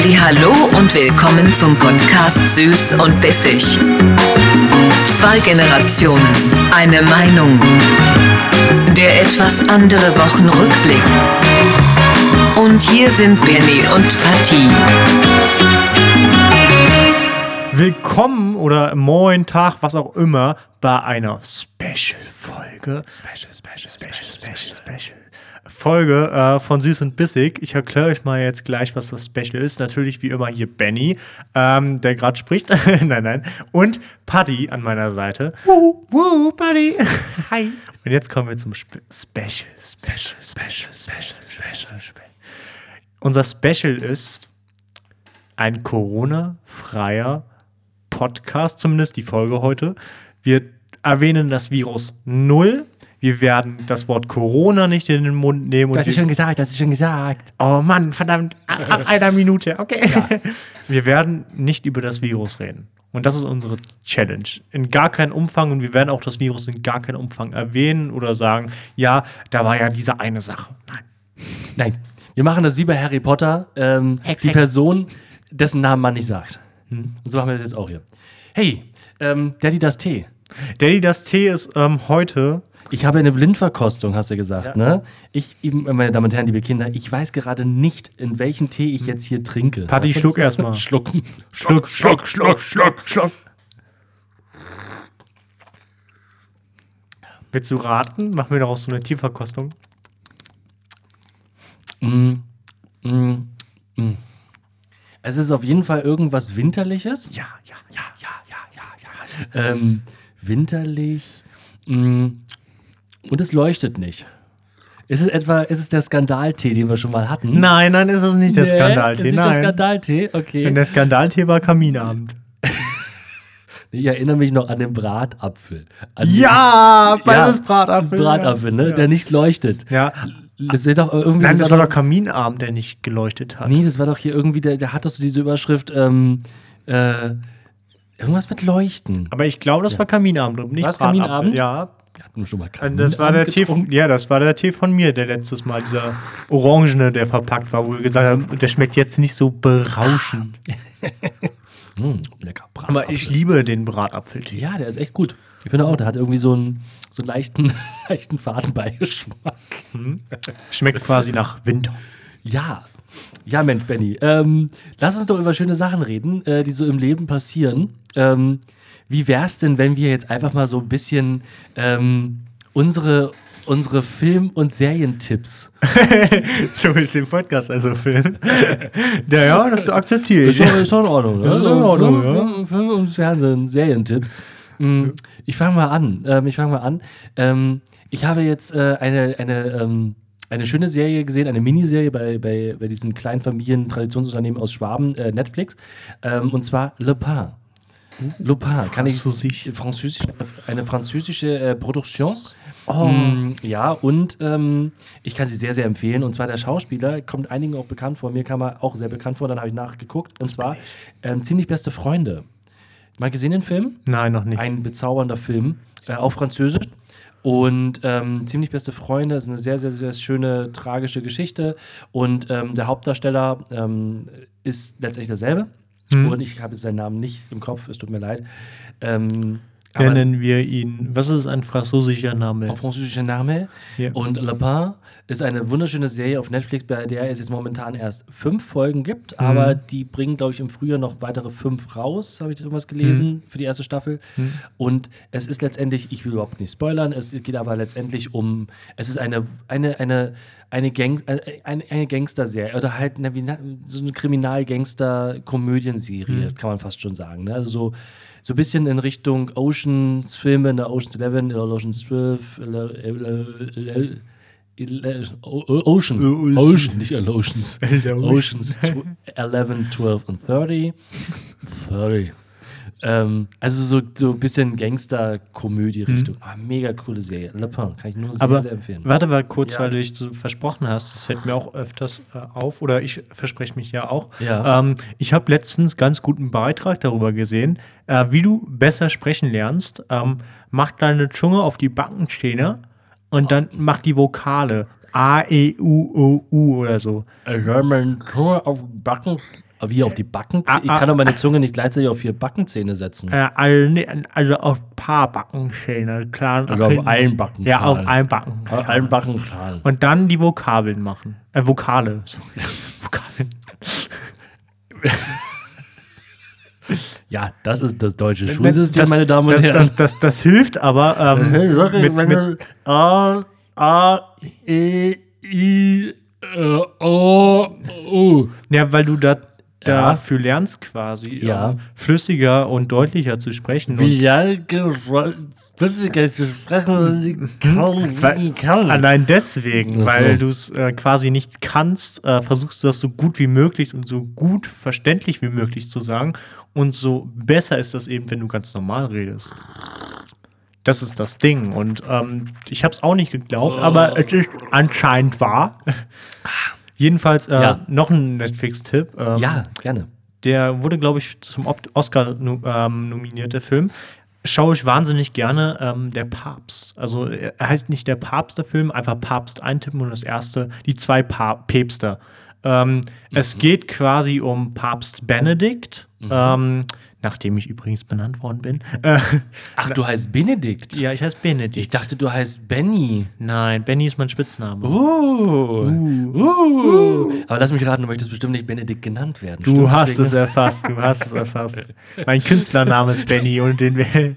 Hallo und willkommen zum Podcast Süß und Bissig. Zwei Generationen, eine Meinung. Der etwas andere Wochenrückblick. Und hier sind Benny und Patty. Willkommen oder Moin, Tag, was auch immer, bei einer Special-Folge. Special, Special, Special, Special, Special. Folge äh, von Süß und Bissig. Ich erkläre euch mal jetzt gleich, was das Special ist. Natürlich wie immer hier Benny, ähm, der gerade spricht. nein, nein. Und Paddy an meiner Seite. Wuhu, wuhu, Paddy. Hi. Und jetzt kommen wir zum Spe Special. Special, Special, Special, Special, Special. Unser Special ist ein Corona-freier Podcast, zumindest die Folge heute. Wir erwähnen das Virus null. Wir werden das Wort Corona nicht in den Mund nehmen. Das ist schon gesagt, das ist schon gesagt. Oh Mann, verdammt, ab einer Minute, okay. Ja. Wir werden nicht über das Virus reden. Und das ist unsere Challenge. In gar keinem Umfang und wir werden auch das Virus in gar keinem Umfang erwähnen oder sagen, ja, da war ja diese eine Sache. Nein. Nein. Wir machen das wie bei Harry Potter. Ähm, Hex, die Hex. Person, dessen Namen man nicht sagt. Hm. Und so machen wir das jetzt auch hier. Hey, ähm, Daddy das Tee. Daddy das Tee ist ähm, heute ich habe eine Blindverkostung, hast du gesagt, ja. ne? Ich, meine Damen und Herren, liebe Kinder, ich weiß gerade nicht, in welchen Tee ich jetzt hier trinke. Patti, schluck erstmal. Schluck. Schluck, schluck, schluck, schluck, schluck. Willst du raten? Machen wir daraus so eine Tierverkostung? Mm, mm, mm. Es ist auf jeden Fall irgendwas Winterliches. Ja, ja, ja, ja, ja, ja, ja. Ähm, winterlich. Mm, und es leuchtet nicht. Ist es etwa, ist es der Skandaltee, den wir schon mal hatten? Nein, nein, ist es nicht der nee, Skandaltee. Ist nicht nein. der Skandaltee? Okay. Denn der Skandaltee war Kaminabend. Ich erinnere mich noch an den Bratapfel. An ja, den, ja, Bratapfel. Bratapfel, ne? Ja. Der nicht leuchtet. Ja. Das doch irgendwie, Nein, das, war, doch Kaminabend, der nicht geleuchtet hat. Nee, das war doch hier irgendwie, der, der hat doch so diese Überschrift, ähm, äh, irgendwas mit Leuchten. Aber ich glaube, das ja. war Kaminabend, nicht War Kaminabend? Ja, wir hatten schon mal keinen. Das war der Tee, ja, das war der Tee von mir, der letztes Mal, dieser Orangene, der verpackt war, wo wir gesagt haben, der schmeckt jetzt nicht so berauschend. mm, lecker Bratapfel. Aber ich liebe den Bratapfeltee. Ja, der ist echt gut. Ich finde auch, der hat irgendwie so einen, so einen leichten, leichten Fadenbeigeschmack. Hm. Schmeckt quasi nach Winter. Ja. Ja, Mensch, Benny. Ähm, lass uns doch über schöne Sachen reden, äh, die so im Leben passieren. Ähm, wie wäre es denn, wenn wir jetzt einfach mal so ein bisschen ähm, unsere, unsere Film- und Serientipps. so willst du den Podcast also filmen? ja, ja, das akzeptiere ich. Ist ist doch in Ordnung. Das ist in Ordnung, Film, ja. Film und Fernsehen, Serientipps. Mhm. Ich fange mal an. Ähm, ich fange mal an. Ähm, ich habe jetzt äh, eine, eine, ähm, eine schöne Serie gesehen, eine Miniserie bei, bei, bei diesem kleinen Familien-Traditionsunternehmen aus Schwaben, äh, Netflix. Ähm, und zwar Le Pen. Lupin, kann ich Französisch, eine französische äh, Produktion. Oh. Mm, ja, und ähm, ich kann sie sehr, sehr empfehlen. Und zwar der Schauspieler kommt einigen auch bekannt vor. Mir kam er auch sehr bekannt vor. Dann habe ich nachgeguckt. Und zwar ähm, ziemlich beste Freunde. Mal gesehen den Film? Nein, noch nicht. Ein bezaubernder Film, äh, auf Französisch. Und ähm, ziemlich beste Freunde ist eine sehr, sehr, sehr schöne, tragische Geschichte. Und ähm, der Hauptdarsteller ähm, ist letztendlich derselbe. Hm. Und ich habe seinen Namen nicht im Kopf, es tut mir leid. Ähm, nennen wir ihn, was ist ein französischer Name? Ein französischer Name. Ja. Und Le Pen ist eine wunderschöne Serie auf Netflix, bei der es jetzt momentan erst fünf Folgen gibt, mhm. aber die bringen, glaube ich, im Frühjahr noch weitere fünf raus, habe ich irgendwas gelesen, mhm. für die erste Staffel. Mhm. Und es ist letztendlich, ich will überhaupt nicht spoilern, es geht aber letztendlich um, es ist eine, eine, eine, eine, Gang, äh, eine, eine Gangster-Serie oder halt eine, so eine Kriminal-Gangster-Komödienserie, mhm. kann man fast schon sagen. Ne? Also so so ein bisschen in Richtung Oceans-Filme, in der Oceans 11, in der Oceans 12, Ocean, Ocean, nicht Oceans, Oceans 11, 12 und 30. 30. Ähm, also so, so ein bisschen Gangster-Komödie-Richtung. Mhm. Ah, mega coole Serie. Le Pen, kann ich nur sehr, Aber sehr empfehlen. Warte mal kurz, ja. weil du dich so versprochen hast. Das fällt mir auch öfters äh, auf. Oder ich verspreche mich ja auch. Ja. Ähm, ich habe letztens ganz guten Beitrag darüber gesehen, äh, wie du besser sprechen lernst. Ähm, mach deine Zunge auf die Backenzähne und dann mach die Vokale. A-E-U-O-U oder so. Ich soll meine Zunge auf Backen. Wie auf die Backenzähne? Ich Ah, kann doch meine Zunge nicht gleichzeitig auf vier Backenzähne setzen. Äh, also, auf ein paar Backenzähne, klar. Also auf allen Backen. Ja, auf allen Backen. Auf allen Backen klar. Und dann die Vokabeln machen. Äh, Vokale. Sorry. Vokabeln. Ja, das ist das deutsche Schulsystem, meine Damen und das, Herren. Das, das, das hilft aber. Ähm, ich, mit, mit, A, A, E, I, O, U. ja, weil du da. Dafür lernst quasi Ja. ähm, flüssiger und deutlicher zu sprechen. Wie flüssiger zu sprechen kann, Weil- kann. Allein deswegen, so. weil du es äh, quasi nicht kannst, äh, versuchst du das so gut wie möglich und so gut verständlich wie möglich zu sagen. Und so besser ist das eben, wenn du ganz normal redest. Das ist das Ding. Und ähm, ich habe es auch nicht geglaubt, aber es ist anscheinend wahr. Jedenfalls äh, Ja. noch ein Netflix-Tipp. Ähm, Ja, gerne. der wurde, glaube ich, zum Oscar ähm, nominiert, der Film. Schaue ich wahnsinnig gerne, ähm, der Papst. Also er heißt nicht der Papst, der Film, einfach Papst eintippen und das erste, die zwei pa Päpste. Ähm, Es geht quasi um Papst Benedikt, ähm, nachdem ich übrigens benannt worden bin. Äh, Ach, du heißt Benedikt. ja, ich heiße Benedikt. Ich dachte, du heißt Benny. Nein, Benny ist mein Spitzname. Uh, uh. Aber lass mich raten, du möchtest bestimmt nicht Benedikt genannt werden. Du Stimmt's hast deswegen? es erfasst, du hast es erfasst. Mein Künstlername ist Benny und den, den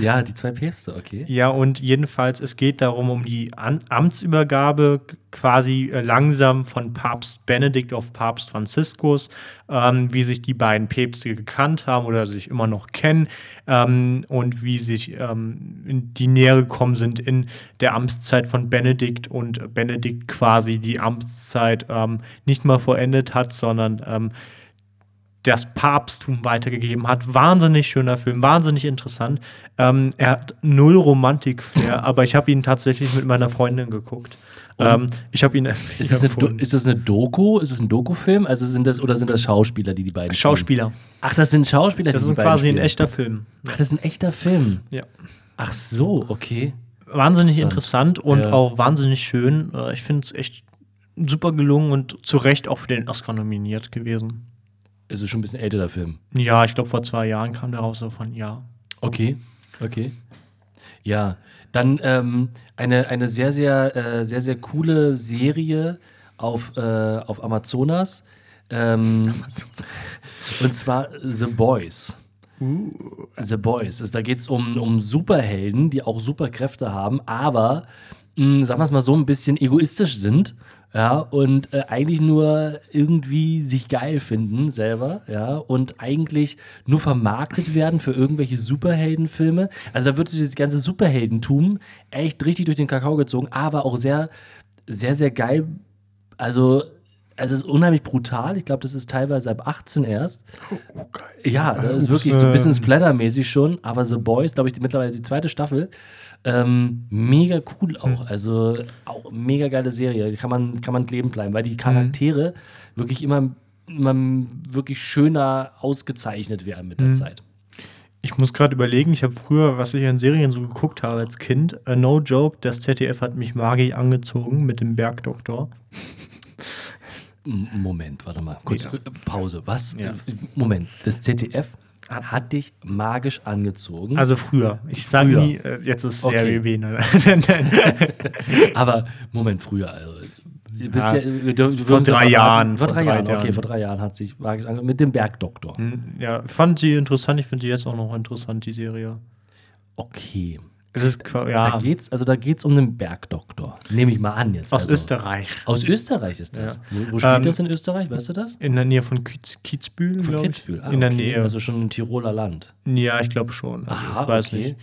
Ja, die zwei Päpste, okay. Ja, und jedenfalls, es geht darum, um die An Amtsübergabe quasi äh, langsam von Papst Benedikt auf Papst Franziskus, ähm, wie sich die beiden Päpste gekannt haben oder sich immer noch kennen ähm, und wie sich ähm, die Nähe gekommen sind in der Amtszeit von Benedikt und Benedikt quasi die Amtszeit ähm, nicht mal vollendet hat, sondern ähm, das Papsttum weitergegeben hat. Wahnsinnig schöner Film, wahnsinnig interessant. Ähm, er hat null Romantik-Flair, aber ich habe ihn tatsächlich mit meiner Freundin geguckt. Ähm, ich habe ihn Ist das, eine, ist das eine Doku? Ist das ein Doku-Film? Also sind das oder sind das Schauspieler, die die beiden spielen? Schauspieler. Ach, das sind Schauspieler, Das die die ist beiden quasi ein spielen. echter Film. Ach, das ist ein echter Film. Ja. Ach so, okay. Wahnsinnig interessant und Ja. auch wahnsinnig schön. Äh, Ich finde es echt super gelungen und zu Recht auch für den Oscar nominiert gewesen. Es ist schon ein bisschen älter, der Film. Ja, ich glaube, vor zwei Jahren kam der raus, so von ja. Okay, okay. Ja, dann ähm, eine, eine sehr, sehr, äh, sehr, sehr coole Serie auf, äh, auf Amazonas. Ähm, und zwar The Boys. The Boys. Also, da geht es um, um Superhelden, die auch Superkräfte haben, aber, mh, sagen wir es mal so, ein bisschen egoistisch sind. Ja, und äh, eigentlich nur irgendwie sich geil finden selber, ja, und eigentlich nur vermarktet werden für irgendwelche Superheldenfilme. Also da wird so dieses ganze Superheldentum echt richtig durch den Kakao gezogen, aber auch sehr, sehr, sehr geil. Also, es ist unheimlich brutal. Ich glaube, das ist teilweise ab 18 erst. Oh, geil. Ja, das ist wirklich so ein bisschen Splatter-mäßig schon, aber The Boys, glaube ich, die, mittlerweile die zweite Staffel. Ähm, mega cool auch. Also auch mega geile Serie. Kann man, kann man kleben bleiben, weil die Charaktere wirklich immer, immer wirklich schöner ausgezeichnet werden mit der Zeit. Ich muss gerade überlegen, ich habe früher, was ich an Serien so geguckt habe als Kind, äh, no joke, das ZDF hat mich magisch angezogen mit dem Bergdoktor. Moment, warte mal. Kurz Ja. äh, Pause. Was? Ja. Moment. Das ZDF hat dich magisch angezogen. Also früher. Ich sage nie, äh, jetzt ist Okay. B. Ne? Aber Moment, früher. Also, du bist Ja, ja, dürfen- wir vor es drei. Jahren, Vor drei drei Jahren, okay, vor drei Jahren hat sich magisch ange mit dem Bergdoktor. ja, fand sie interessant. Ich finde sie jetzt auch noch interessant, die Serie. Okay. Es ist qua- Da ja geht's, also da um den Bergdoktor. Nehme ich mal an jetzt. aus also. Österreich. Aus Österreich ist das. Wo, wo spielt Ähm, das in Österreich? Weißt du das? In der Nähe von Kiez, Kitzbühel, Von. Kitzbühel. Ah, in der okay. Nähe. Also schon im Tiroler Land. ja, ich glaube schon. Also, Aha, ich weiß okay. nicht.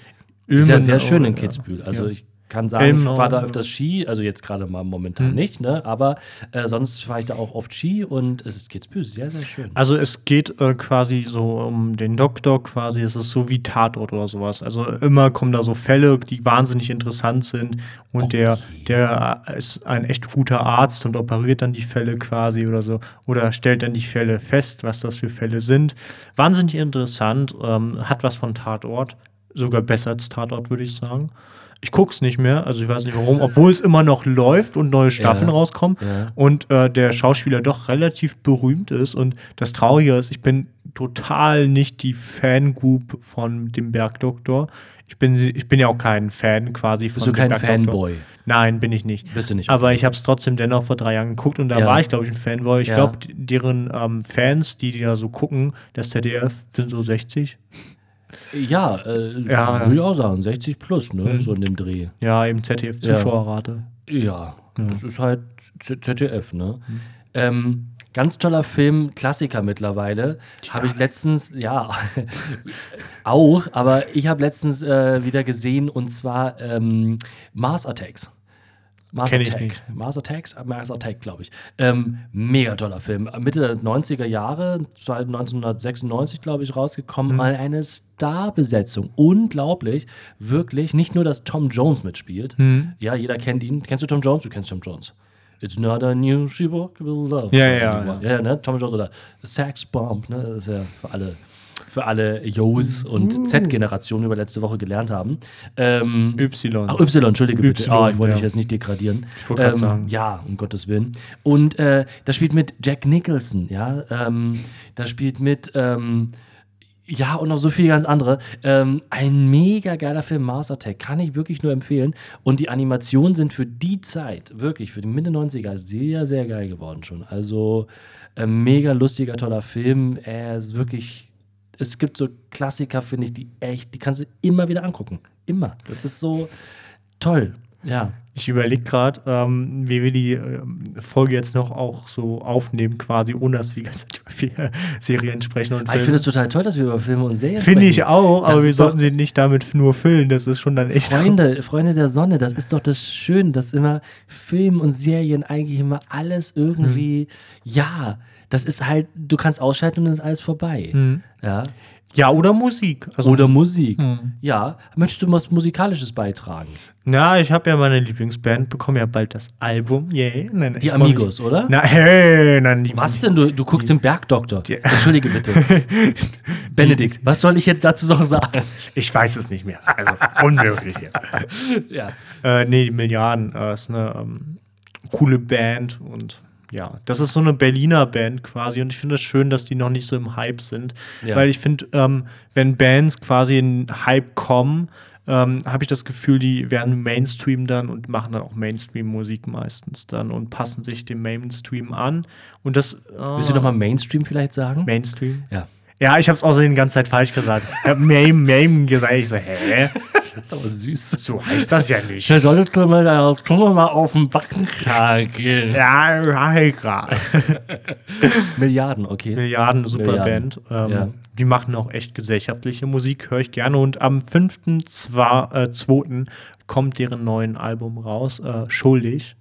Ist ja sehr schön in Kitzbühel. Also ja. ich kann sagen, Im ich fahre da öfters Ski, also jetzt gerade mal momentan nicht, ne? Aber äh, sonst fahre ich da auch oft Ski und es ist Kitzbühel, sehr, sehr schön. Also es geht äh, quasi so um den Doktor quasi, es ist so wie Tatort oder sowas. Also immer kommen da so Fälle, die wahnsinnig interessant sind und der, der ist ein echt guter Arzt und operiert dann die Fälle quasi oder so oder stellt dann die Fälle fest, was das für Fälle sind. Wahnsinnig interessant, ähm, hat was von Tatort, sogar besser als Tatort, würde ich sagen. Ich guck's nicht mehr, also ich weiß nicht warum, obwohl es immer noch läuft und neue Staffeln Ja, rauskommen ja. und äh, der Schauspieler doch relativ berühmt ist. Und das Traurige ist, ich bin total nicht die Fangroup von dem Bergdoktor. Ich bin, ich bin ja auch kein Fan quasi von Bist du dem kein Bergdoktor. Fanboy? Nein, bin ich nicht. Bist du nicht, Aber ich habe es trotzdem dennoch vor drei Jahren geguckt und da Ja. war ich, glaube ich, ein Fanboy. Ich Ja. glaube, deren ähm, Fans, die, die da so gucken, das ZDF, sind so 60. Ja, äh, Ja. würde ich auch sagen, 60 plus, ne? So in dem Dreh. Ja, eben ZDF-Zuschauerrate. Ja, das ist halt Z- ZDF, ne? Ähm, ganz toller Film, Klassiker mittlerweile. Habe ich letztens, ja, auch, aber ich habe letztens äh, wieder gesehen und zwar ähm, Mars Attacks. Mars Kenn ich Attack. Mars Attacks, äh, Mars Attack, glaube ich. Ähm, mega toller Film. Mitte der 90er Jahre, 1996, glaube ich, rausgekommen. Mhm. Eine Starbesetzung. Unglaublich. Wirklich. Nicht nur, dass Tom Jones mitspielt. Mhm. Ja, jeder kennt ihn. Kennst du Tom Jones? Du kennst Tom Jones. It's not a new will love. Ja, ja, ja. ja, ne? Tom Jones oder Sax Bomb, ne? Das ist ja für alle, für alle Yos und Z-Generationen, die wir letzte Woche gelernt haben. Ähm, Y. Ach, Y, entschuldige bitte. Y, Ah, ich wollte ja. dich jetzt nicht degradieren. Ähm, Ich wollte grad sagen. Ja, um Gottes Willen. Und äh, da spielt mit Jack Nicholson, ja. Ähm, da spielt mit, ähm, ja, und noch so viele ganz andere. Ähm, ein mega geiler Film, Mars Attack, kann ich wirklich nur empfehlen. Und die Animationen sind für die Zeit, wirklich, für die Mitte 90er, sehr, sehr geil geworden schon. Also, ein mega lustiger, toller Film. Er ist wirklich es gibt so Klassiker, finde ich, die echt, die kannst du immer wieder angucken. Immer. Das ist so toll. Ja. Ich überlege gerade, ähm, wie wir die ähm, Folge jetzt noch auch so aufnehmen, quasi, ohne dass wir die ganze Zeit über viele Serien sprechen und Aber ich finde es total toll, dass wir über Filme und Serien Finde ich sprechen. auch, Das aber wir sollten sie nicht damit nur füllen. Das ist schon dann echt. Freunde, Freunde der Sonne, das ist doch das Schöne, dass immer Film und Serien eigentlich immer alles irgendwie, ja, das ist halt, du kannst ausschalten und dann ist alles vorbei. Ja. Ja, oder Musik. Also, Oder Musik. Ja. Möchtest du was Musikalisches beitragen? na, ich habe ja meine Lieblingsband, bekomme ja bald das Album. Yay. Nein, Die freu mich- Amigos, oder? Na, hey, nein, die Was denn? Du, du guckst den Bergdoktor. Entschuldige bitte. Benedikt, was soll ich jetzt dazu noch sagen? Ich weiß es nicht mehr. Also, unmöglich. Ja. Äh, nee, die Milliarden äh, ist eine ähm, coole Band und ja, das ist so eine Berliner Band quasi und ich finde es schön, dass die noch nicht so im Hype sind, Ja. weil ich finde, ähm, wenn Bands quasi in Hype kommen, ähm, habe ich das Gefühl, die werden Mainstream dann und machen dann auch Mainstream-Musik meistens dann und passen sich dem Mainstream an und das äh, Willst du nochmal Mainstream vielleicht sagen? Mainstream? Ja. Ja, ich habe es außerdem die ganze Zeit falsch gesagt. Ich habe Maim, Maim gesagt. Ich so, hä? Das ist aber süß. So heißt das ja nicht. Der sollte mal deine Zunge mal auf den Backen schlagen. Ja, ja. Milliarden, okay. Milliarden, super. Band. Ähm, Ja. Die machen auch echt gesellschaftliche Musik, höre ich gerne. Und am 5.2. Äh, kommt deren neuen Album raus, äh, Schuldig.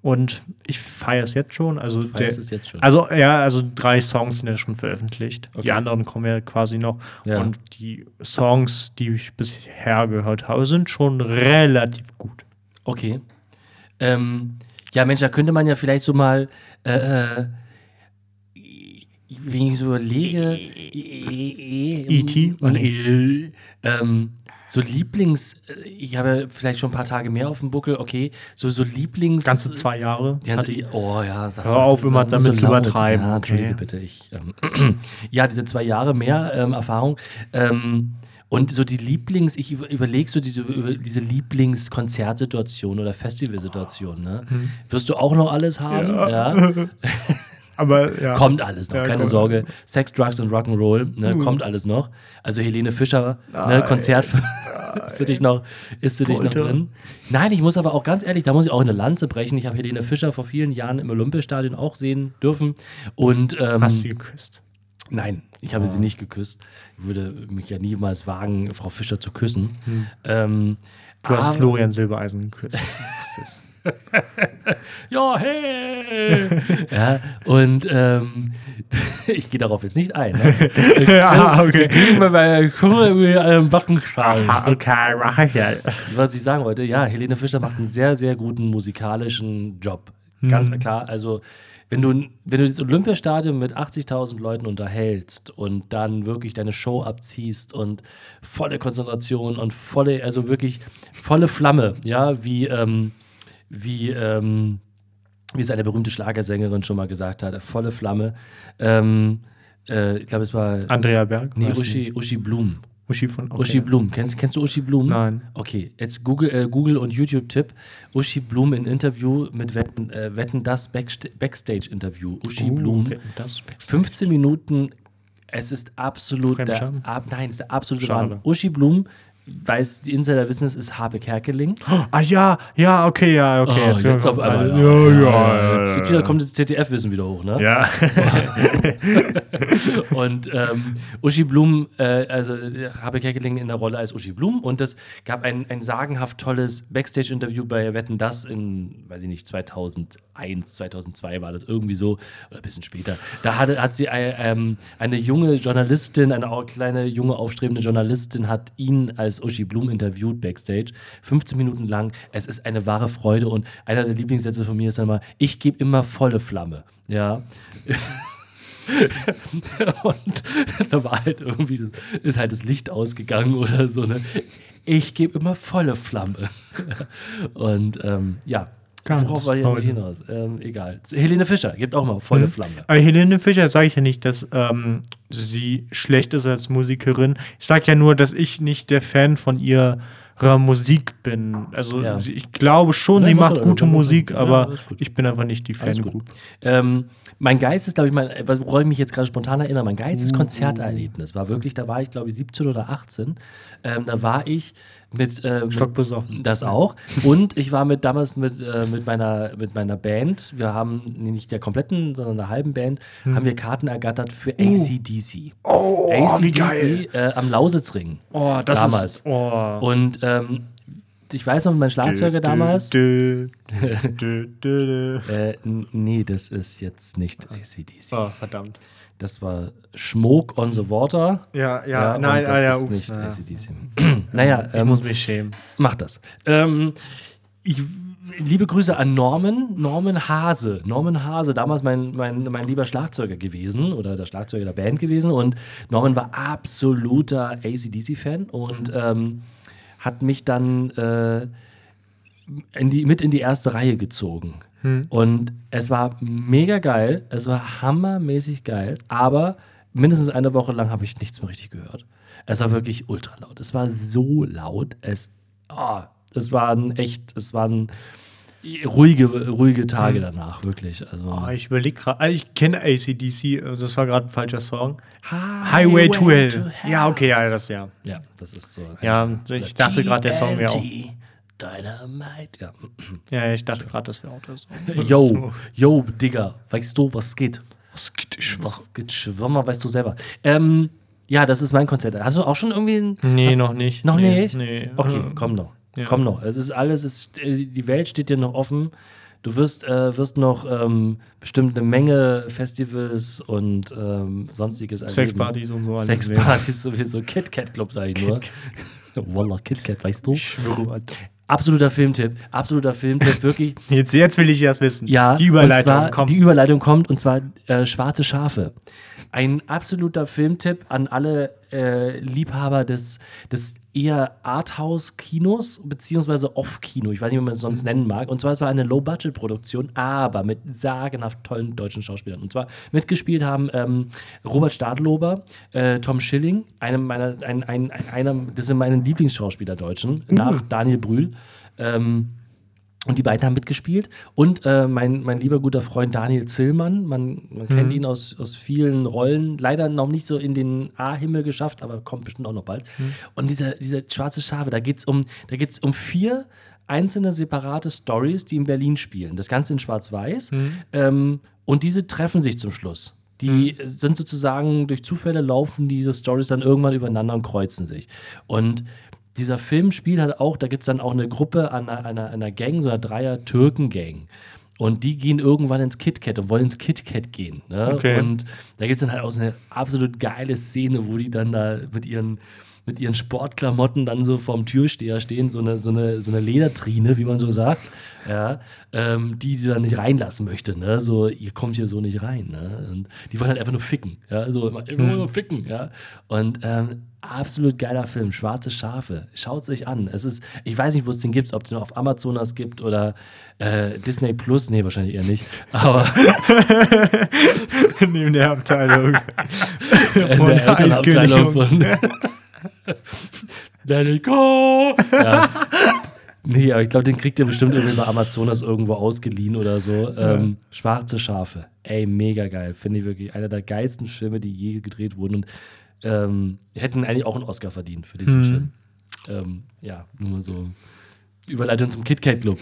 Und ich feiere es jetzt schon. Also, der, feierst es jetzt schon? also ja, also drei Songs sind ja schon veröffentlicht. Okay. Die anderen kommen ja quasi noch. Ja. Und die Songs, die ich bisher gehört habe, sind schon relativ gut. Okay. Ähm, ja, Mensch, da könnte man ja vielleicht so mal, äh, äh, wenn ich so überlege, E.T.? äh, ähm, so Lieblings, äh, ich habe vielleicht schon ein paar Tage mehr auf dem Buckel, okay, so, so Lieblings... Ganze zwei Jahre. Die ganze, oh ja, sag Hör auf, immer damit zu übertreiben, Ja, okay. Entschuldige bitte. Ich, ähm, ja, diese zwei Jahre mehr ähm, Erfahrung. Ähm, und so die Lieblings, ich über, überlege so diese, diese Lieblingskonzertsituation oder Festivalsituation, ne? Hm. Wirst du auch noch alles haben? Ja. Aber ja. Kommt alles noch, Ja, keine kommt. Sorge. Sex, Drugs und Rock'n'Roll, ne, kommt alles noch. Also Helene Fischer, ne, Konzert ist für dich noch, ist für dich noch drin. Nein, ich muss aber auch ganz ehrlich, da muss ich auch eine Lanze brechen. Ich habe Helene Fischer vor vielen Jahren im Olympiastadion auch sehen dürfen. Und ähm, Hast du geküsst? nein, ich habe sie nicht geküsst. Ich würde mich ja niemals wagen, Frau Fischer zu küssen. Ähm, Du hast Florian Silbereisen geküsst. Ich. Ja, hey! ja, und ähm, ich gehe darauf jetzt nicht ein. Ne? ja, okay. Ich bin bei einem Backenschal. Ah, okay, mache ich ja. Was ich sagen wollte, ja, Helene Fischer macht einen sehr, sehr guten musikalischen Job. Ganz klar. Also, wenn du, wenn du das Olympiastadion mit 80.000 Leuten unterhältst und dann wirklich deine Show abziehst und volle Konzentration und volle, also wirklich volle Flamme, ja, wie, ähm, wie, ähm, wie es eine berühmte Schlagersängerin schon mal gesagt hat, volle Flamme. Ähm, äh, ich glaube, es war Andrea Berg? nee, Uschi, Uschi Blum. Uschi von okay. Uschi Blum. Kennst, kennst du Uschi Blum? Nein. Okay, jetzt Google, äh, Google und YouTube-Tipp. Uschi Blum in Interview mit Wetten, äh, Wetten das Backst Backstage-Interview. Uschi Uh, Blum. wer- Das Backstage. 15 Minuten. Es ist absolut der, Fremdscham? ab, nein, es ist der absolute. Wahnsinn. Uschi Blum, weiß, die Insider wissen es, ist Habe Kerkeling. Ah ja, ja, okay, ja, okay. Oh, jetzt auf kommt einmal. alle. Ja, Ja, ja, Jetzt, jetzt wieder kommt das ZDF-Wissen wieder hoch, ne? ja. Und ähm, Uschi Blum, äh, also äh, Habe Kerkeling in der Rolle als Uschi Blum. Und es gab ein, ein sagenhaft tolles Backstage-Interview bei Wetten Das in, weiß ich nicht, 2001, 2002 war das irgendwie so, oder ein bisschen später. Da hatte, hat sie äh, ähm, eine junge Journalistin, eine kleine, junge, aufstrebende Journalistin, hat ihn als Uschi Blum interviewt Backstage. 15 Minuten lang. Es ist eine wahre Freude. Und einer der Lieblingssätze von mir ist dann mal, ich gebe immer volle Flamme. Ja. Und da war halt irgendwie, ist halt das Licht ausgegangen oder so. Ne? Ich gebe immer volle Flamme. Und ähm, ja, Ganz worauf war toll. hinaus? Ähm, egal. Helene Fischer gibt auch mal volle Flamme. Aber Helene Fischer sage ich ja nicht, dass ähm, sie schlecht ist als Musikerin. Ich sage ja nur, dass ich nicht der Fan von ihrer Musik bin. Also Ja. ich glaube schon, Nein, sie macht gute Musik, ja, aber gut. ich bin einfach nicht die. Fangroup. Ähm, mein Geist ist, glaube ich, mein, woran ich mich jetzt gerade spontan erinnere, mein Uh. Geistes Konzerterlebnis war wirklich, da war ich, glaube ich, 17 oder 18. Ähm, da war ich mit, äh, Stockbesoffen. Das auch. Und ich war mit damals mit, äh, mit, meiner, mit meiner Band, wir haben nee, nicht der kompletten, sondern der halben Band, haben wir Karten ergattert für ACDC. Oh, wie geil. ACDC äh, am Lausitzring. Oh, das damals. ist. Oh. Und ähm, ich weiß noch, mein Schlagzeuger damals. Dö, dö, dö. Äh, nee, das ist jetzt nicht ACDC. Oh, verdammt. Das war Schmoke on the Water. Ja, ja, und nein, das ah, ja, ist ups. nicht ja. ACDC. Naja, Ich ähm, muss mich schämen. mach das. Ähm, ich, liebe Grüße an Norman, Norman Hase. Norman Hase, damals mein, mein, mein lieber Schlagzeuger gewesen oder der Schlagzeuger der Band gewesen. Und Norman war absoluter ACDC-Fan und ähm, hat mich dann äh, in die, mit in die erste Reihe gezogen. Und es war mega geil, es war hammermäßig geil, aber mindestens eine Woche lang habe ich nichts mehr richtig gehört. Es war wirklich ultra laut. Es war so laut. Es, oh, es waren echt, es waren ruhige, ruhige Tage danach, wirklich. Also, Oh, ich überlege gerade, also ich kenne ACDC, das war gerade ein falscher Song. Highway, Highway to Hell. Ja, okay, ja, das ja. Ja, das ist so. Ja, ich dachte gerade, der Song wäre auch. Dynamite, ja. Ja, ich dachte gerade, das wäre auch der Song. Yo, yo, Digga, weißt du, was geht? Was geht Was geht? Schwimmer, weißt du selber. Ähm, ja, das ist mein Konzert. Hast du auch schon irgendwie ein. Nee, noch nicht. Noch nee, nicht? Nee. Okay, Äh, komm noch. ja. Komm noch. Es ist alles, es ist, äh, die Welt steht dir noch offen. Du wirst, äh, wirst noch ähm, bestimmt eine Menge Festivals und ähm, sonstiges. Sexpartys und so. Sexpartys sowieso. KitKat Club, sag ich nur. Wallah, KitKat, weißt du? Ich schwöre. Absoluter Filmtipp. Absoluter Filmtipp, wirklich. Jetzt, jetzt will ich das wissen. Ja, Die Überleitung zwar, kommt. Die Überleitung kommt und zwar äh, Schwarze Schafe. Ein absoluter Filmtipp an alle äh, Liebhaber des, des eher Arthouse-Kinos beziehungsweise Off-Kino. Ich weiß nicht, wie man es Mhm. sonst nennen mag. Und zwar es war eine Low-Budget-Produktion, aber mit sagenhaft tollen deutschen Schauspielern. Und zwar mitgespielt haben ähm, Robert Stadlober, äh, Tom Schilling, einem meiner, ein, ein, ein, einer, das sind meine Lieblingsschauspieler Deutschen, Mhm. nach Daniel Brühl. Ähm, und die beiden haben mitgespielt. Und äh, mein, mein lieber guter Freund Daniel Zillmann, man, man kennt ihn aus, aus vielen Rollen, leider noch nicht so in den A-Himmel geschafft, aber kommt bestimmt auch noch bald. Und diese, diese schwarze Schafe, da geht es um, da geht's um vier einzelne separate Stories, die in Berlin spielen. Das Ganze in Schwarz-Weiß. Ähm, und diese treffen sich zum Schluss. Die sind sozusagen durch Zufälle laufen diese Stories dann irgendwann übereinander und kreuzen sich. Und dieser Film spielt halt auch, da gibt es dann auch eine Gruppe an einer, einer, einer Gang, so einer Dreier-Türken-Gang. Und die gehen irgendwann ins KitKat und wollen ins KitKat gehen. Ne? Okay. Und da gibt es dann halt auch so eine absolut geile Szene, wo die dann da mit ihren, mit ihren Sportklamotten dann so vorm Türsteher stehen, so eine, so eine, so eine Ledertrine, wie man so sagt, ja, ähm, die sie dann nicht reinlassen möchte. Ne? So, ihr kommt hier so nicht rein. Ne? Und die wollen halt einfach nur ficken. Ja? So, immer nur ficken. Ja? Und ähm, absolut geiler Film, Schwarze Schafe. Schaut es euch an. Es ist, ich weiß nicht, wo es den gibt, ob es den auf Amazonas gibt oder äh, Disney Plus. Nee, wahrscheinlich eher nicht. Aber Neben der Abteilung. in der Elternabteilung von Let go! Ja. Nee, aber ich glaube, den kriegt ihr bestimmt irgendwie bei Amazonas irgendwo ausgeliehen oder so. Ähm, Schwarze Schafe. Ey, mega geil. Finde ich wirklich einer der geilsten Filme, die je gedreht wurden. Und ähm, hätten eigentlich auch einen Oscar verdient für diesen Film. Ähm, ja, nur mal so. Überleitung zum KitKat Club.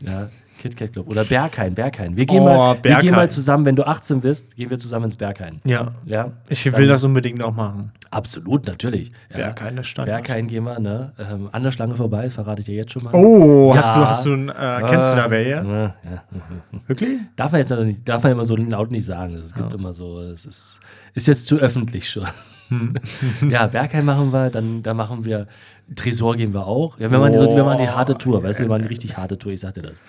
Ja, KitKat Club. Oder Berghain, Berghain. Wir gehen, Oh, mal, wir Berghain. gehen mal zusammen, wenn du 18 bist, gehen wir zusammen ins Berghain. Ja. Ja, Ich will Dann- das unbedingt auch machen. Absolut, natürlich. Ja. Berghain ist Standard. Berghain gehen wir, ne? Ähm, an der Schlange vorbei, verrate ich dir jetzt schon mal. Oh, Ja. hast du, hast du, ein, äh, kennst du da welche? Ja, ja. Wirklich? Darf man jetzt aber nicht, darf man immer so laut nicht sagen. Es gibt immer so, es ist, ist jetzt zu öffentlich schon. Hm. ja, Bergheim machen wir, dann, dann machen wir, Tresor gehen wir auch. Ja, wir, machen die, so, wir machen die harte Tour, weißt du, wir machen die richtig harte Tour, ich sag dir das.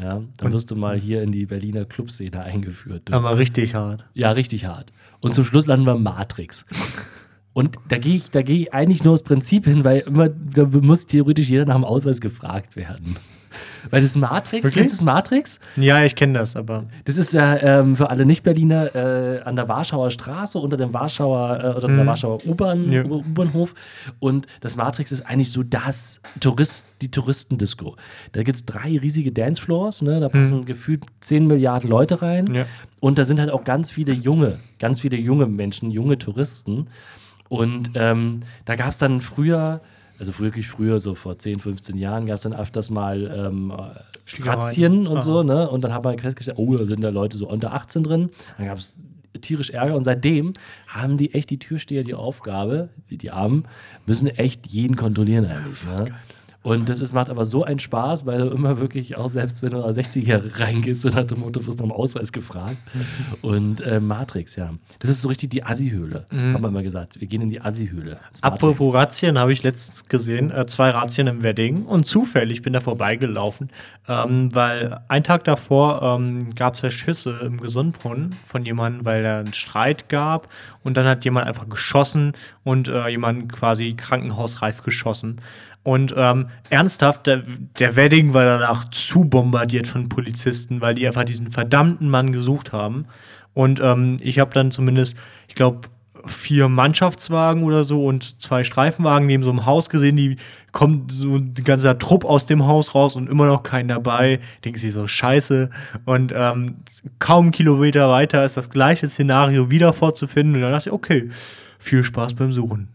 Ja, dann wirst du mal hier in die Berliner Clubszene eingeführt. Du. Aber richtig hart. Ja, richtig hart. Und zum Schluss landen wir Matrix. Und da gehe ich, da gehe ich eigentlich nur aus Prinzip hin, weil immer, da muss theoretisch jeder nach dem Ausweis gefragt werden. Weil das Matrix, Wirklich? kennst du das Matrix? Ja, ich kenne das, aber. Das ist ja ähm, für alle Nicht-Berliner äh, an der Warschauer Straße unter dem Warschauer äh, oder der Warschauer U-Bahn, Ja. U-Bahnhof. Und das Matrix ist eigentlich so das Tourist, die Touristendisco. Da gibt es drei riesige Dancefloors, ne? da passen gefühlt 10 Milliarden Leute rein. Ja. Und da sind halt auch ganz viele junge, ganz viele junge Menschen, junge Touristen. Und ähm, da gab es dann früher, also wirklich früher, so vor 10, 15 Jahren, gab es dann öfters mal ähm. Razzien und Aha. so, ne? Und dann hat man festgestellt, oh, da sind da Leute so unter 18 drin. Dann gab es tierisch Ärger und seitdem haben die echt die Türsteher die Aufgabe, die, die Armen, müssen echt jeden kontrollieren eigentlich, ne? Und das ist, macht aber so einen Spaß, weil du immer wirklich, auch selbst wenn du als 60er reingehst und nach dem Motto wirst nach dem Ausweis gefragt. Und äh, Matrix, ja. Das ist so richtig die Assi-Höhle, haben wir immer gesagt. Wir gehen in die Assi-Höhle. Apropos Razzien habe ich letztens gesehen, äh, zwei Razzien im Wedding und zufällig bin da vorbeigelaufen, ähm, weil ein Tag davor ähm, gab es ja Schüsse im Gesundbrunnen von jemandem, weil da einen Streit gab und dann hat jemand einfach geschossen und äh, jemanden quasi krankenhausreif geschossen. Und ähm, ernsthaft, der, der Wedding war danach zu bombardiert von Polizisten, weil die einfach diesen verdammten Mann gesucht haben. Und ähm, ich habe dann zumindest, ich glaube, vier Mannschaftswagen oder so und zwei Streifenwagen neben so einem Haus gesehen, die kommt so ein ganzer Trupp aus dem Haus raus und immer noch keinen dabei. Denken sie so, scheiße. Und ähm, kaum einen Kilometer weiter ist das gleiche Szenario wieder vorzufinden. Und dann dachte ich, okay, viel Spaß beim Suchen.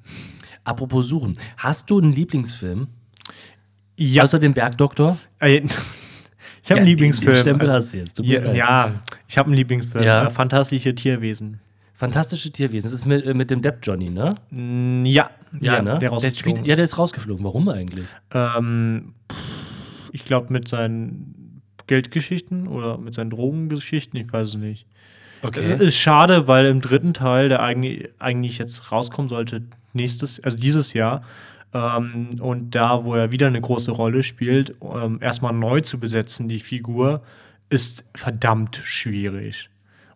Apropos Suchen. Hast du einen Lieblingsfilm? Ja, Außer dem Bergdoktor? äh, ich habe Ja, einen Lieblingsfilm. Den Stempel hast du jetzt. Mir ja, ja, ich habe einen Lieblingsfilm. Ja. Äh, Fantastische Tierwesen. Fantastische Tierwesen. Das ist mit, äh, mit dem Depp Johnny, ne? Mm, Ja, Ja, ne? Der Der spielt, ja, der ist rausgeflogen. Warum eigentlich? Ähm, ich glaube mit seinen Geldgeschichten oder mit seinen Drogengeschichten, ich weiß es nicht. Äh, Ist schade, weil im dritten Teil, der eigentlich, eigentlich jetzt rauskommen sollte, nächstes, also dieses Jahr, ähm, und da, wo er wieder eine große Rolle spielt, ähm, erstmal neu zu besetzen, die Figur, ist verdammt schwierig.